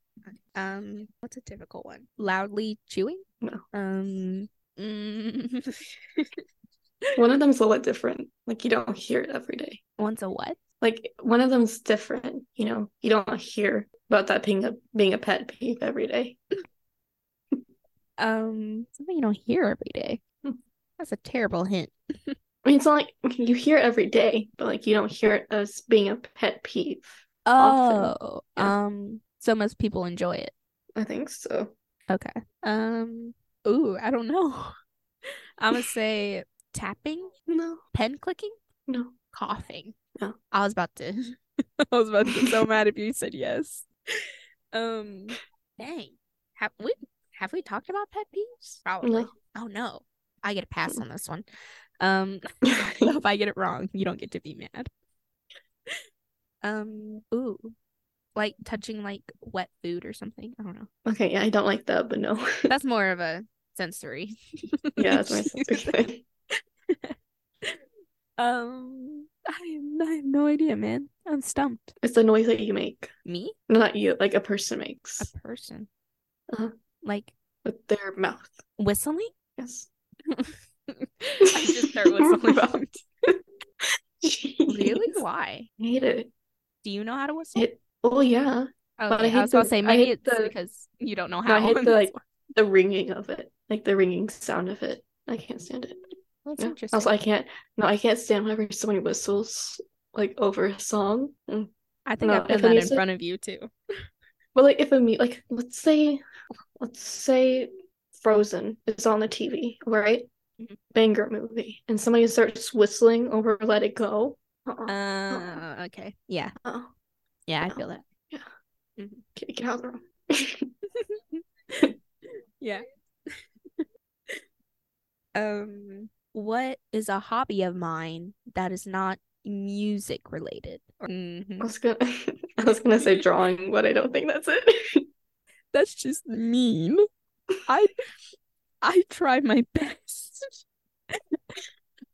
um, what's a difficult one? Loudly chewing? No. Um, mm, One of (laughs) them's a little different. Like you don't hear it every day. once a what? Like one of them's different. You know, you don't hear about that being a being a pet peeve every day. (laughs) Um, something you don't hear every day. That's a terrible hint. (laughs) I mean, it's not like (laughs) you hear it every day, but like you don't hear it as being a pet peeve. Oh, Yeah. um, so most people enjoy it. I think so. Okay. Um, ooh, I don't know. (laughs) I'm gonna say tapping, No, pen clicking, no. coughing. No. I was about to I was about to get so mad if you said yes. Um dang. Have we have we talked about pet peeves? Probably. No. Oh no. I get a pass on this one. Um (laughs) (laughs) so if I get it wrong, you don't get to be mad. Um ooh. Like touching like wet food or something. I don't know. okay, yeah, I don't like that, but no. (laughs) That's more of a sensory. yeah, that's my sensory thing. Um I, I have no idea, man. I'm stumped. It's the noise that you make. Me? Not you, like a person makes A person. Uh-huh. Like with their mouth. whistling? Yes. (laughs) I just start whistling. (laughs) Really? Why? I hate it. Do you know how to whistle? It oh yeah. okay, but I I, was gonna the- say I maybe hate it's the- because you don't know No, how. I hate (laughs) the like the ringing of it. Like the ringing sound of it. I can't stand it. That's Yeah. interesting. Also I can't no, I can't stand whenever somebody whistles like over a song. Mm. I think no, I've done that in front of you too. But like if a me like let's say let's say Frozen is on the TV, right? Mhm. Banger movie, and somebody starts whistling over Let It Go. Uh-uh. Uh, okay. Yeah. Uh-uh. Yeah, I feel that. Get, get out of the room. (laughs) Yeah. (laughs) um, what is a hobby of mine that is not music related? Mhm. I was gonna (laughs) I was gonna say drawing, but I don't think that's it. That's just mean. I I try my best.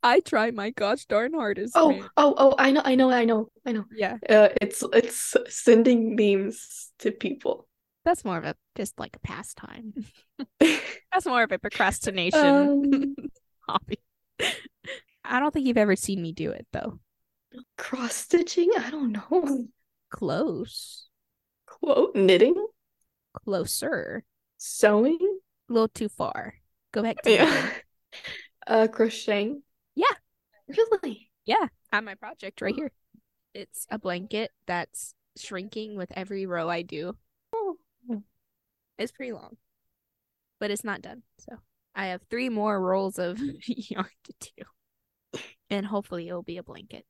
I try my gosh darn hardest. oh, man. oh, oh! I know, I know, I know, I know. Yeah, Uh, it's it's sending memes to people. that's more of a just like a pastime. (laughs) That's more of a procrastination Um, (laughs) hobby. I don't think you've ever seen me do it though. cross stitching? I don't know. Close. Quote knitting, Closer. Sewing. A little too far. Go back to Yeah. (laughs) Uh, crocheting. Yeah. Really? Yeah, have my project right here. It's a blanket that's shrinking with every row I do. Oh. It's pretty long, but it's not done. So I have three more rolls of (laughs) yarn to do, and hopefully it'll be a blanket.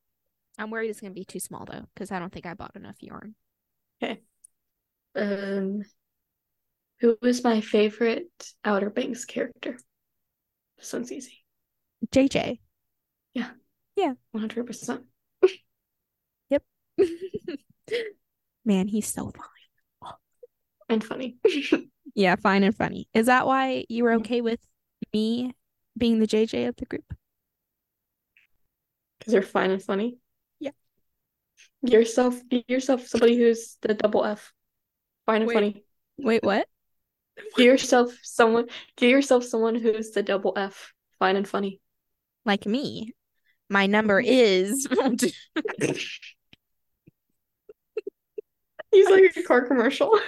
I'm worried it's gonna be too small though, because I don't think I bought enough yarn. Um, who was my favorite Outer Banks character? This one's easy. JJ. Yeah. Yeah. One hundred percent. (laughs) Yep. (laughs) Man, he's so fine. And funny. (laughs) Yeah, fine and funny. Is that why you were okay with me being the JJ of the group? Because you're fine and funny. Yeah. Yourself yourself somebody who's the double F. Fine and Wait. funny. Wait, what? Give yourself someone give yourself someone who's the double F. Fine and funny. Like me. My number mm-hmm. is (laughs) He's like a car commercial.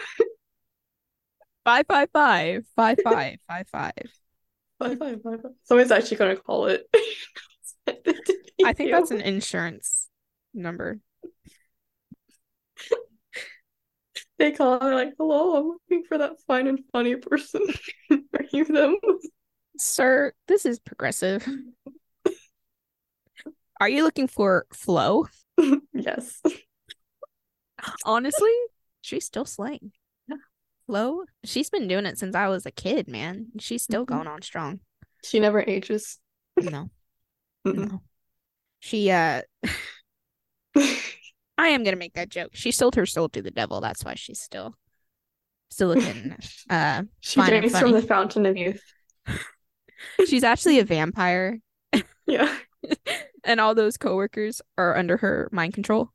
five five five five five five five. Five, five, five, five. Someone's actually gonna call it. I think that's an insurance number. They call it like, hello, I'm looking for that fine and funny person. (laughs) Are you them? Sir, this is progressive. Are you looking for Flo? (laughs) yes. Honestly, she's still slaying. Yeah. Flo, she's been doing it since I was a kid, man. She's still Mhm. going on strong. She never ages. No, Mm-mm. no. She uh (laughs) I am gonna make that joke. She sold her soul to the devil. That's why she's still still looking (laughs) uh she drinks from the fountain of youth. (laughs) she's actually a vampire (laughs) Yeah. and all those coworkers are under her mind control.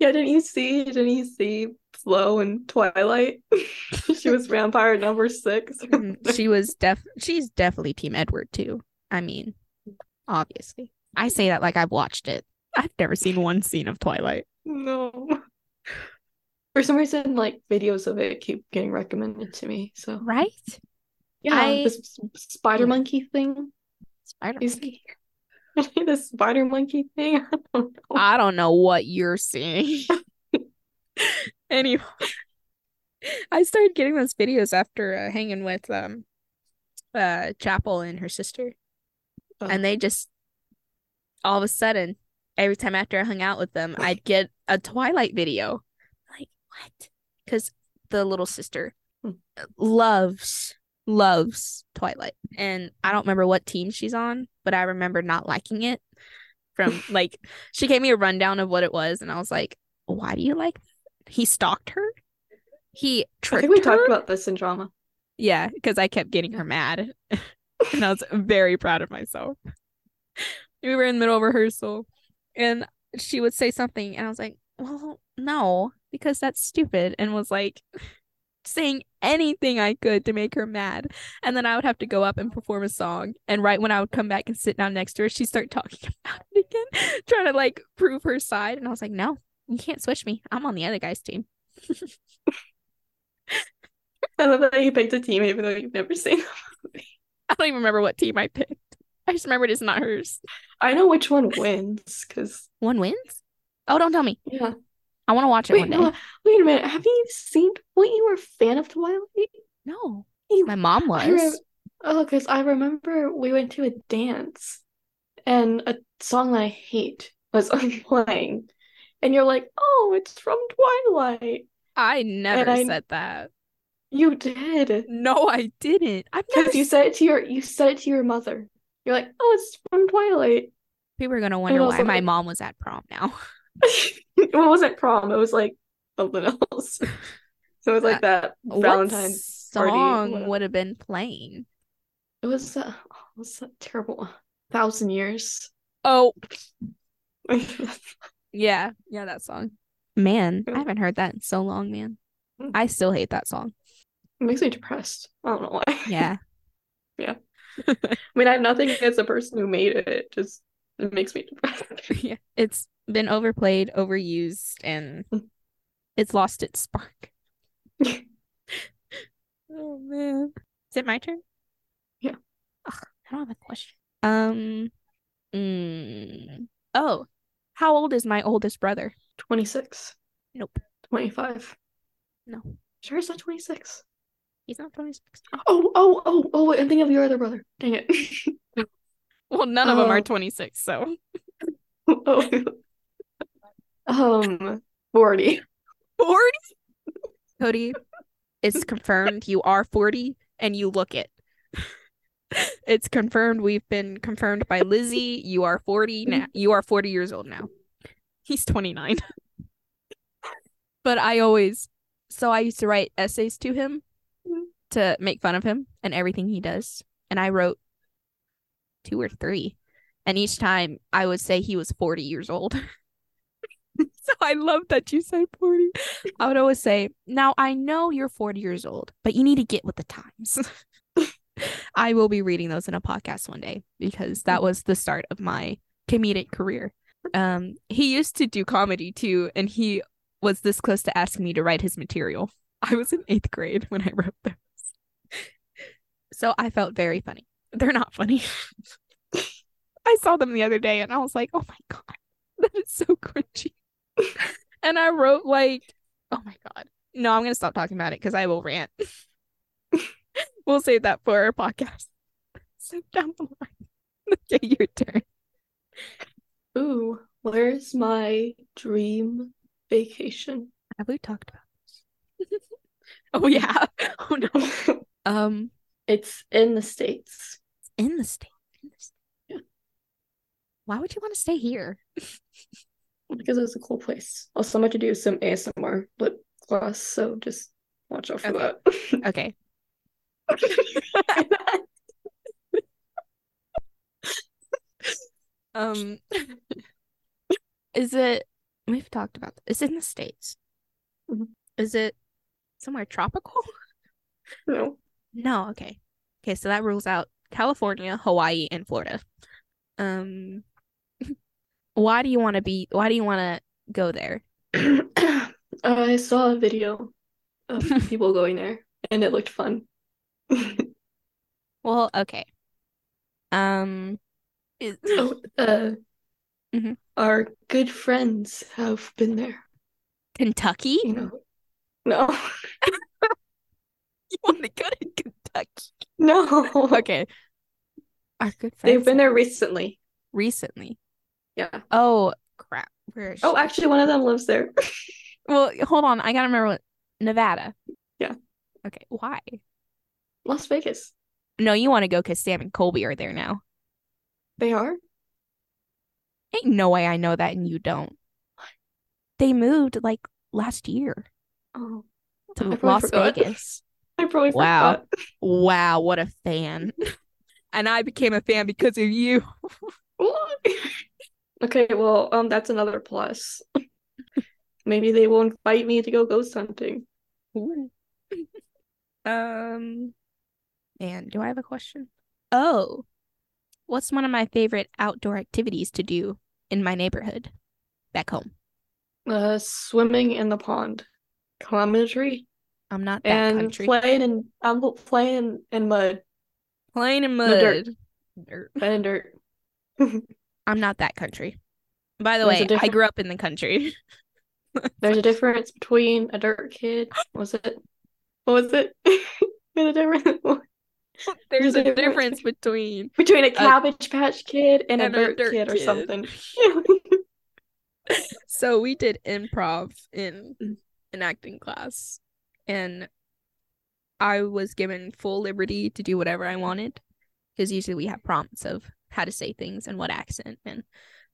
Yeah, didn't you see didn't you see Flo in Twilight? she was vampire number six. Mm, she was def she's definitely team Edward too. I mean, obviously. I say that like I've watched it. I've never seen one scene of Twilight. no. For some reason, like videos of it keep getting recommended to me. So Right? yeah, I- this spider monkey thing. Spider Is (laughs) the spider monkey thing? (laughs) I don't know. I don't know what you're seeing. (laughs) anyway, I started getting those videos after uh, hanging with um uh Chapel and her sister. Oh. And they just all of a sudden, every time after I hung out with them, I'd get a Twilight video. Like, what? Because the little sister Hmm. loves loves Twilight. And I don't remember what team she's on, but I remember not liking it. From (laughs) like she gave me a rundown of what it was, and I was like, why do you like that? He stalked her? He I tricked think we her? talked about this in drama. Yeah, because I kept getting her mad. (laughs) and I was very proud of myself. We were in the middle of rehearsal and she would say something and I was like, Well, no, because that's stupid and was like saying anything I could to make her mad. And then I would have to go up and perform a song. And right when I would come back and sit down next to her, she'd start (laughs) talking about it again, trying to like prove her side. And I was like, No, you can't switch me. I'm on the other guy's team. (laughs) I love that you picked a team even though you've never seen. (laughs) I don't even remember what team I picked. I just remembered it's not hers. I know which one wins because One wins? Oh, don't tell me. yeah. I want to watch it Wait, one day. no, wait a minute. Have you seen? Wait, you were a fan of Twilight? No, You- my mom was. oh, because I remember we went to a dance, and a song that I hate was (laughs) playing, and you're like, "Oh, it's from Twilight." I never I- said that. You did No, I didn't. I've never. because you said it to your you said it to your mother. You're like, "Oh, it's from Twilight." People are gonna wonder why was my mom was at prom now. (laughs) (laughs) it wasn't prom. It was like something else. (laughs) So it was like that What Valentine's party. song would have been playing? It was uh, oh, it was a terrible thousand years. Oh, yeah, yeah, that song. Man, I haven't heard that in so long, man. Mm. I still hate that song. It makes me depressed. I don't know why. Yeah. yeah. I mean, I have nothing against the person who made it. It just it makes me depressed. (laughs) yeah. It's been overplayed, overused, and (laughs) it's lost its spark. (laughs) oh man. Is it my turn? Yeah. Ugh, I don't have a question. Um mm, oh. How old is my oldest brother? 26, Nope. 25. No. Sure, it's not 26. He's not 26. (gasps) Oh, oh, oh, oh, wait, I'm thinking of your other brother. Dang it. (laughs) Well, none of them are Oh. 26, so (laughs) oh. Um, 40. 40? Cody, it's confirmed you are 40 and you look it. (laughs) it's confirmed. We've been confirmed by Lizzie. You are 40 now. You are 40 years old now. He's 29. but I always, so I used to write essays to him to make fun of him and everything he does. And I wrote two or three. And each time I would say he was 40 years old. (laughs) so I love that you say 40. I would always say, Now I know you're 40 years old, but you need to get with the times. (laughs) I will be reading those in a podcast one day because that was the start of my comedic career. Um, he used to do comedy too, and he was this close to asking me to write his material. (laughs) I was in eighth grade when I wrote those. So I felt very funny. They're not funny. (laughs) I saw them the other day and I was like, oh my God, that is so cringy. (laughs) and I wrote like, oh my God. No, I'm going to stop talking about it because I will rant. (laughs) we'll save that for our podcast. So down the line. Okay, your turn. Ooh, where's my dream vacation? Have we talked about this? oh yeah. Oh no. Um, It's in the States. in the state. In the state. Yeah. Why would you want to stay here? (laughs) because it's a cool place. Also, I'm about to do some ASMR lip gloss, so just watch out for Okay. that. (laughs) Okay. (laughs) Um, is it? We've talked about. This. It's in the states. Mhm. Is it somewhere tropical? no, No. Okay. Okay. So that rules out California, Hawaii, and Florida. Um, (laughs) why do you want to be? Why do you want to go there? (clears throat) I saw a video of (laughs) people going there, and it looked fun. (laughs) Well, okay. Um, is- oh, uh, Mhm. our good friends have been there. Kentucky? You know, no, You want to go to Kentucky? no. Okay. Our good friends They've been there recently. recently. Yeah. Oh crap! Where is Oh, actually, one of them lives there. (laughs) Well, hold on. I gotta remember what Nevada. Yeah. Okay. Why? Las Vegas. No, you want to go because Sam and Colby are there now. They are. Ain't no way I know that and you don't. They moved like last year Oh, to Las forgot. Vegas. (laughs) I probably Wow. forgot. (laughs) Wow, what a fan. (laughs) and I became a fan because of you. Okay, well, um, that's another plus. Maybe they will invite me to go ghost hunting. Um, and do I have a question? Oh, what's one of my favorite outdoor activities to do in my neighborhood back home? Uh, swimming in the pond, tree, I'm not that and country. playing in I'm playing in mud Playing in No, mud. dirt. Dirt. and dirt. (laughs) I'm not that country. By the There's a way, I grew up in the country. (laughs) There's a difference between a dirt kid. Was it? What was it? (laughs) There's a difference There's a difference difference between between a cabbage patch kid and, and a a dirt, dirt kid or something. so we did improv in Mm. an acting class and I was given full liberty to do whatever I wanted because usually we have prompts of how to say things and what accent and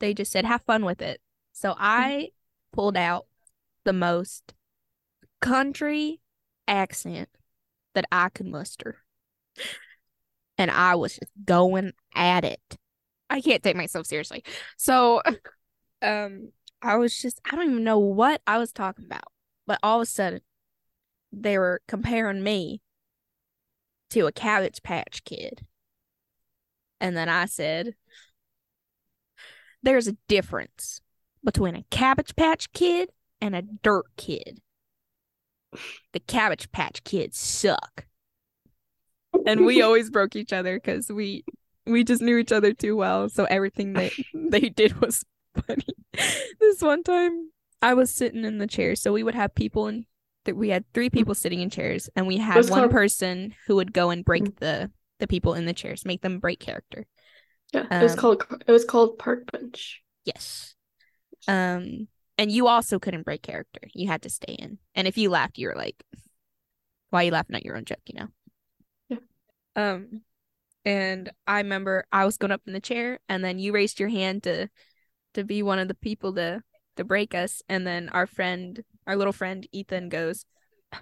they just said have fun with it. So I pulled out the most country accent that I could muster. And I was just going at it. I can't take myself seriously. So (laughs) um I was just I don't even know what I was talking about. But all of a sudden they were comparing me to a cabbage patch kid. And then I said there's a difference between a cabbage patch kid and a dirt kid. The cabbage patch kids suck. And we (laughs) always broke each other because we we just knew each other too well. So everything that (laughs) they did was funny. this one time I was sitting in the chair, so we would have people in that we had three people sitting in chairs and we had one person who would go and break Mhm. the the people in the chairs, make them break character. Yeah, it was Um, called it was called park bench. Yes. Um and you also couldn't break character. You had to stay in. And if you laughed, you were like, why are you laughing at your own joke, you know? Yeah. Um and I remember I was going up in the chair and then you raised your hand to to be one of the people to to break us and then our friend our little friend Ethan goes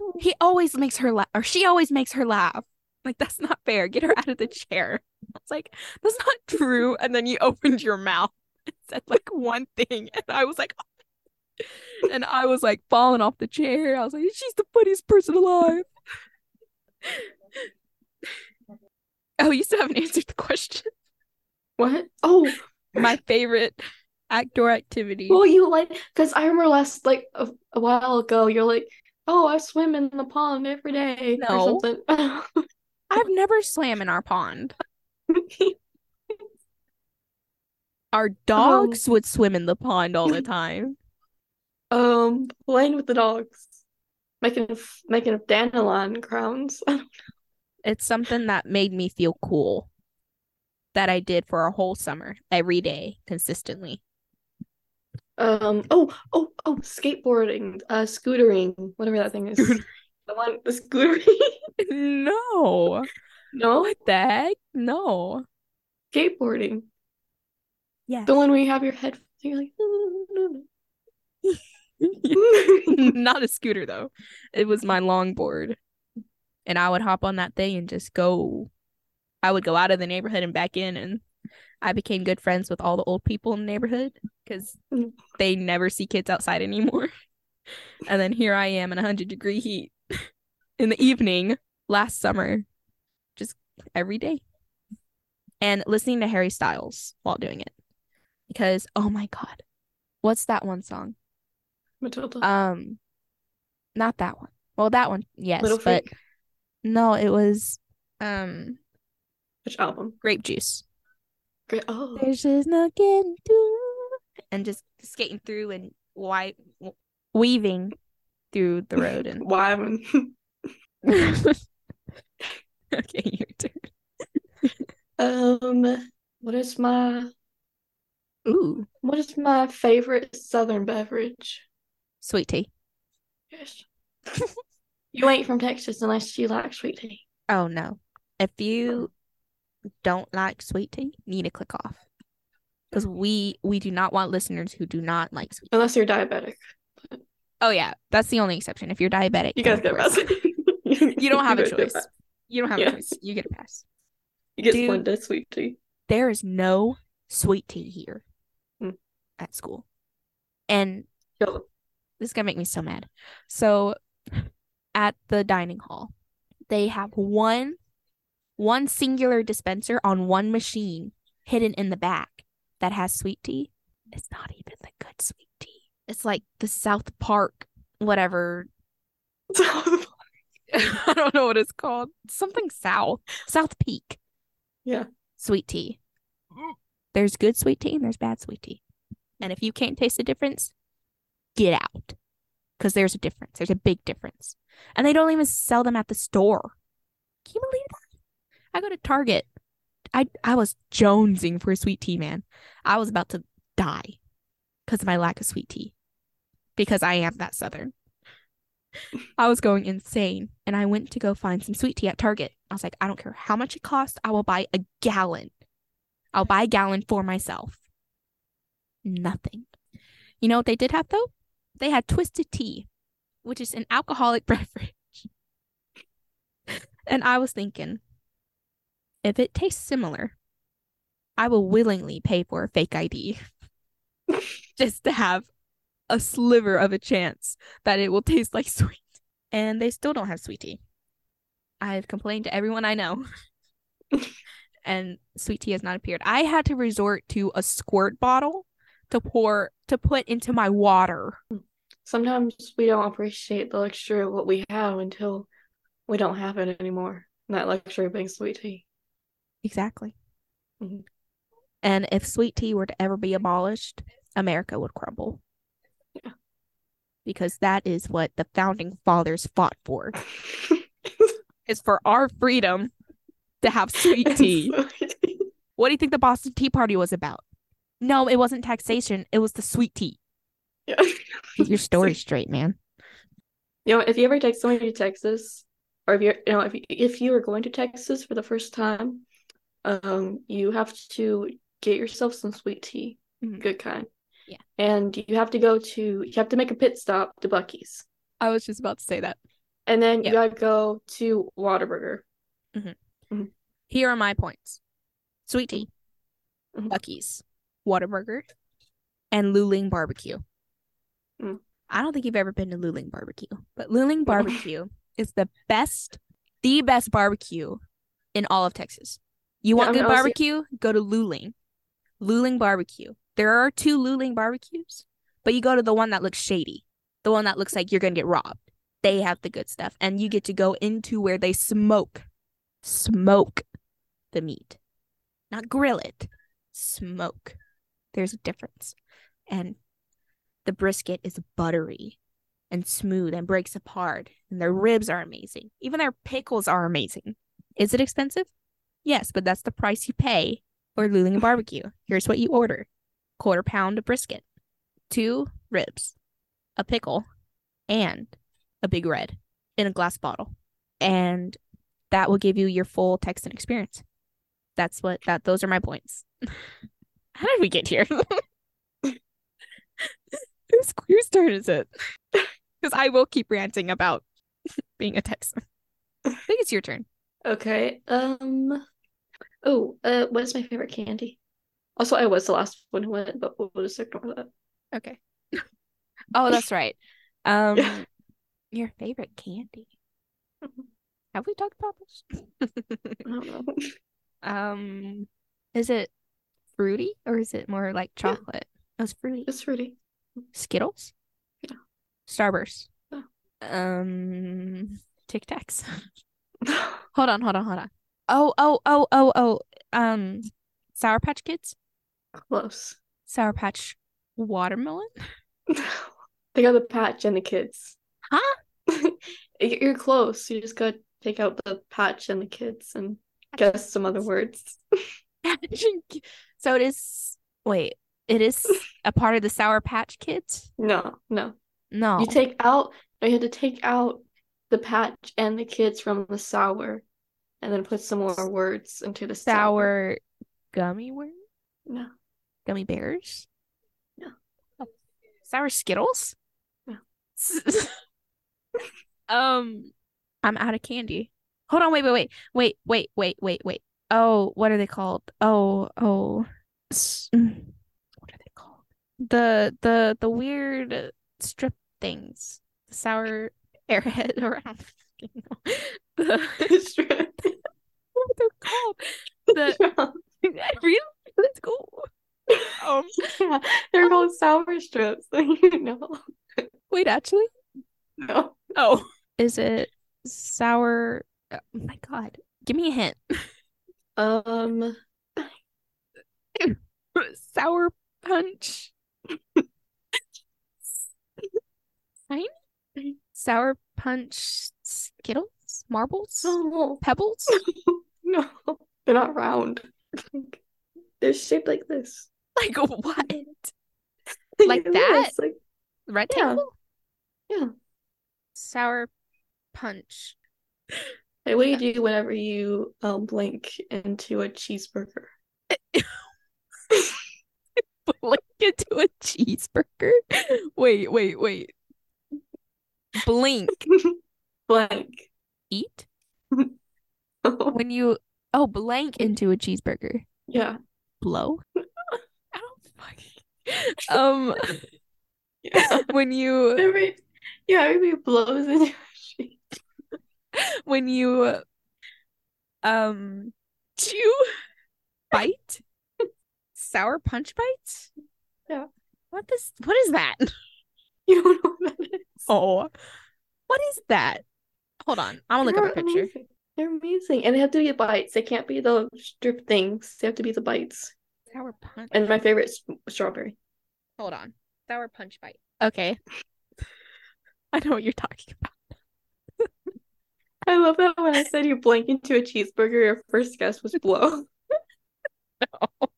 oh. he always makes her laugh or she always makes her laugh. Like that's not fair. Get her out of the chair. It's like that's not true. And then you opened your mouth and said like one thing. And I was like (laughs) and I was like falling off the chair. I was like she's the funniest person alive. (laughs) Oh you still haven't (laughs) answered the question. What? Oh, my favorite outdoor activity well, you like because I remember last like a, a while ago, you're like, oh, I swim in the pond every day No. or something. (laughs) I've never swam in our pond (laughs) our dogs would swim in the pond all the time (laughs) um, playing with the dogs, making making dandelion crowns. it's something that made me feel cool that I did for a whole summer every day consistently. Um. Oh. Oh. Oh. Skateboarding. Uh. Scootering. Whatever that thing is. Scooter- The one. The scootering. (laughs) no. no. What the heck? No. Skateboarding. yeah The one where you have your head. You're like. "No, no, no." (laughs) Not a scooter though. It was my longboard. And I would hop on that thing and just go. I would go out of the neighborhood and back in and I became good friends with all the old people in the neighborhood because they never see kids outside anymore. (laughs) and then here I am in 100 degree heat (laughs) in the evening last summer, just every day. And listening to Harry Styles while doing it. Because, oh my God, what's that one song? Matilda. Um, not that one. Well, that one, yes, Little but Freak. no, it was um Which album? Grapejuice. Great. Oh. There's just no getting through, and just skating through and wi- weaving through the road and (laughs) Why? haven't- (laughs) okay, your turn. Um. What is my Ooh, What is my favorite Southern beverage? sweet tea. Yes. (laughs) you ain't from Texas unless you like sweet tea. Oh no, if you don't like sweet tea, need to click off because we we do not want listeners who do not like sweet. Unless you're diabetic. Oh yeah, that's the only exception. If you're diabetic, You guys get a pass. (laughs) You don't have a choice. You don't have Yeah. a choice. You get a pass. You get Dude. Splenda sweet tea. There is no sweet tea here Hmm. at school. And this is gonna make me so mad. So at the dining hall, they have one one singular dispenser on one machine hidden in the back that has sweet tea. It's not even the good sweet tea. It's like the South Park, whatever. (laughs) them. (laughs) I don't know what it's called. Something South. South Peak. Yeah. Sweet tea. There's good sweet tea and there's bad sweet tea. And if you can't taste the difference, get out. Because there's a difference. There's a big difference. And they don't even sell them at the store. Can you believe that? I go to Target. I I was jonesing for a sweet tea, man. I was about to die because of my lack of sweet tea. Because I am that southern. I was going insane and I went to go find some sweet tea at Target. I was like, I don't care how much it costs, I will buy a gallon. I'll buy a gallon for myself. Nothing. You know what they did have though? They had twisted tea, which is an alcoholic (laughs) beverage. and I was thinking, if it tastes similar, I will willingly pay for a fake ID (laughs) just to have a sliver of a chance that it will taste like sweet. And they still don't have sweet tea. I've complained to everyone I know. (laughs) and sweet tea has not appeared. I had to resort to a squirt bottle to pour to put into my water. Sometimes we don't appreciate the luxury of what we have until we don't have it anymore. And that luxury being sweet tea. Exactly. Mhm. And if sweet tea were to ever be abolished, America would crumble. Yeah. Because that is what the founding fathers fought for. (laughs) Is for our freedom to have sweet tea. (laughs) What do you think the Boston Tea Party was about? No, it wasn't taxation. It was the sweet tea. yeah. Get your (laughs) story straight, man. You know, if you ever take somebody to Texas, or if you're, you know, if you, if you were going to Texas for the first time, um, you have to get yourself some sweet tea, Mhm. good kind. Yeah. And you have to go to you have to make a pit stop to Buc-ee's. I was just about to say that. And then Yeah. you gotta go to Whataburger. Here are my points. Sweet tea, Mhm. Buc-ee's, Whataburger, and Luling Barbecue. Mm. I don't think you've ever been to Luling Barbecue, but Luling (laughs) Barbecue is the best, the best barbecue in all of Texas. You want mean, good barbecue? Go to Luling. Luling Barbecue. There are two Luling barbecues, but you go to the one that looks shady, the one that looks like you're gonna get robbed. They have the good stuff, and you get to go into where they smoke, smoke the meat, not grill it, smoke. There's a difference, and the brisket is buttery and smooth and breaks apart, and their ribs are amazing. Even their pickles are amazing. Is it expensive? Yes, but that's the price you pay for Luling Barbecue. Here's what you order: quarter pound of brisket, two ribs, a pickle, and a big red in a glass bottle, and that will give you your full Texan experience. That's what that. Those are my points. (laughs) How did we get here? Whose whose turn is it? (laughs) Because I will keep ranting about (laughs) being a Texan. I think it's your turn. Okay. Um. Oh, uh, what is my favorite candy? Also, I was the last one who went, but we'll just ignore that. Okay. Oh, that's right. Um, Yeah. (laughs) your favorite candy. Mhm. Have we talked about this? I don't know. (laughs) um, is it fruity or is it more like chocolate? Oh, it's fruity. It's fruity. Skittles? Yeah. Starburst. Yeah. Um, Tic Tacs. (laughs) hold on, hold on, hold on. Oh, oh, oh, oh, oh. Um, Sour Patch Kids? Close. Sour Patch Watermelon? (laughs) They got the patch and the kids. Huh? (laughs) You're close. You just gotta take out the patch and the kids and guess some other words. (laughs) so it is. Wait, it is a part of the Sour Patch Kids? No, no. No. You take out. You had to take out the patch and the kids from the sour, and then put some more words into the sour. sour gummy worm? No. Gummy bears? No. Oh. Sour Skittles? No. (laughs) um, I'm out of candy. Hold on, wait, wait, wait, wait, wait, wait, wait, wait. Oh, what are they called? Oh, oh, mm, what are they called? The the the weird strip things. The sour (laughs) airhead don't fucking know. The Strip. what they're called? The (laughs) really? Let's go. Um, yeah, they're called sour strips. (laughs) you know. wait, actually, No. oh, is it sour? Oh my god, give me a hint. Um. (laughs) sour punch. Tiny? Sour punch Skittles? Marbles? No. Pebbles? (laughs) No. They're not round. They're shaped like this. Like what? (laughs) Like that? that? is, Like Rectangle? yeah. Sour punch. Hey, what do you do whenever you um blink into a cheeseburger? (laughs) Blink into a cheeseburger? Wait, wait, wait. Blink. Blank. Eat? (laughs) When you oh blank into a cheeseburger. yeah. Blow? (laughs) I don't fucking (laughs) um Yeah. when you Every, yeah, everybody blows into a cheese. when you um chew bite sour punch bites Yeah. what is what is that You don't know what that is. oh what is that hold on i'm gonna look up a picture amazing. They're amazing. And they have to be bites. They can't be the strip things. They have to be the bites. sour punch And my favorite is strawberry. hold on sour punch bite okay (laughs) i know what you're talking about I love that when I said you blank into a cheeseburger, your first guess was blow. (laughs) No.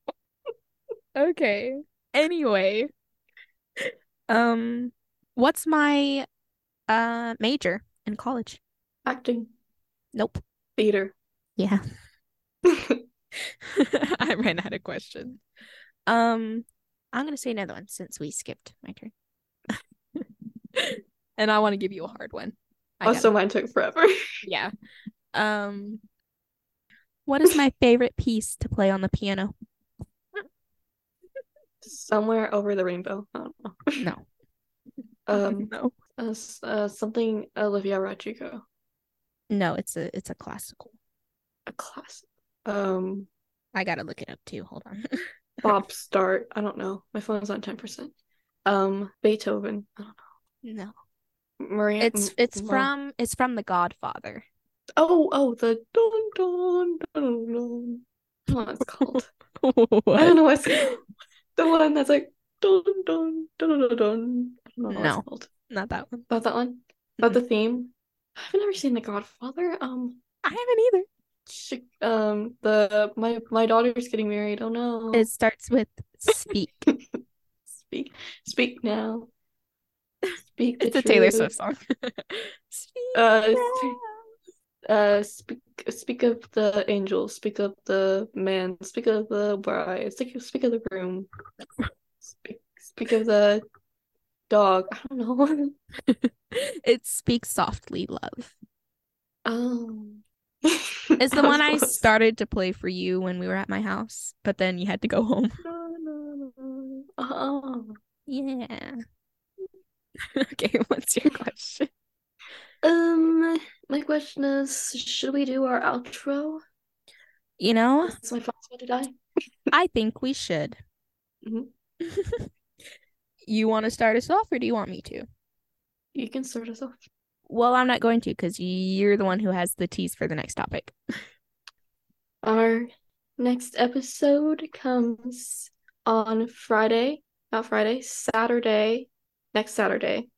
(laughs) okay anyway um what's my uh major in college Acting, nope theater. yeah (laughs) (laughs) I ran out of questions. Um, I'm gonna say another one since we skipped my turn. (laughs) and I want to give you a hard one. I Also, mine took forever. yeah. Um, what is my favorite piece to play on the piano? Somewhere over the rainbow. I don't know. No, Um, no, uh, uh, something Olivia Rodrigo, no. It's a it's a classical. a class. Um, I gotta look it up too. Hold on. (laughs) Bob Start. I don't know. My phone's on ten percent. Um, Beethoven. I don't know. no. Maria. it's it's from it's from The Godfather. Oh, oh, the dun dun dun dun. (laughs) I don't know what it's called. I don't know what's. The one that's like dun dun dun dun dun. dun. I don't know what No. Not that one. About that one? About the theme? I've never seen The Godfather. Um, I haven't either. sh- um, the my my daughter's getting married. Oh no. It starts with speak. (laughs) Speak, speak now. Speak. (laughs) it's a Taylor. Swift song. (laughs) speak Uh, now. uh, speak, speak of the angel. Speak of the man. Speak of the bride. Speak, speak of the groom. Speak, speak of the dog. I don't know. (laughs) it speaks softly, love. Oh, It's the one (laughs) I started to play for you when we were at my house, but then you had to go home. (laughs) Oh. Yeah. okay, what's your question? Um, my question is, should we do our outro? You know, Since my phone's about to die. I think we should. Mhm. You want to start us off, or do you want me to? You can start us off. Well, I'm not going to because you're the one who has the tease for the next topic. (laughs) Our next episode comes on Friday, not Friday, Saturday, next Saturday.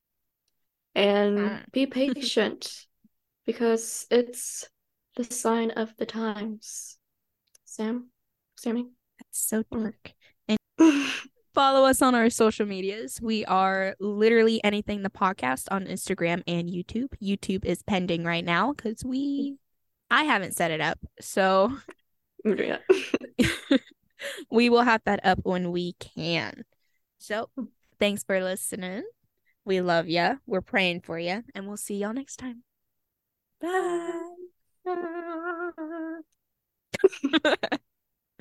And Mm. be patient (laughs) because it's the sign of the times. Sam? Sammy? That's so dark. (laughs) Follow us on our social medias. We are literally anything the podcast on Instagram and YouTube. YouTube is pending right now because we I haven't set it up. So (laughs) I'm doing that. (laughs) we will have that up when we can. So thanks for listening. We love you. We're praying for you, and we'll see y'all next time. Bye. (laughs)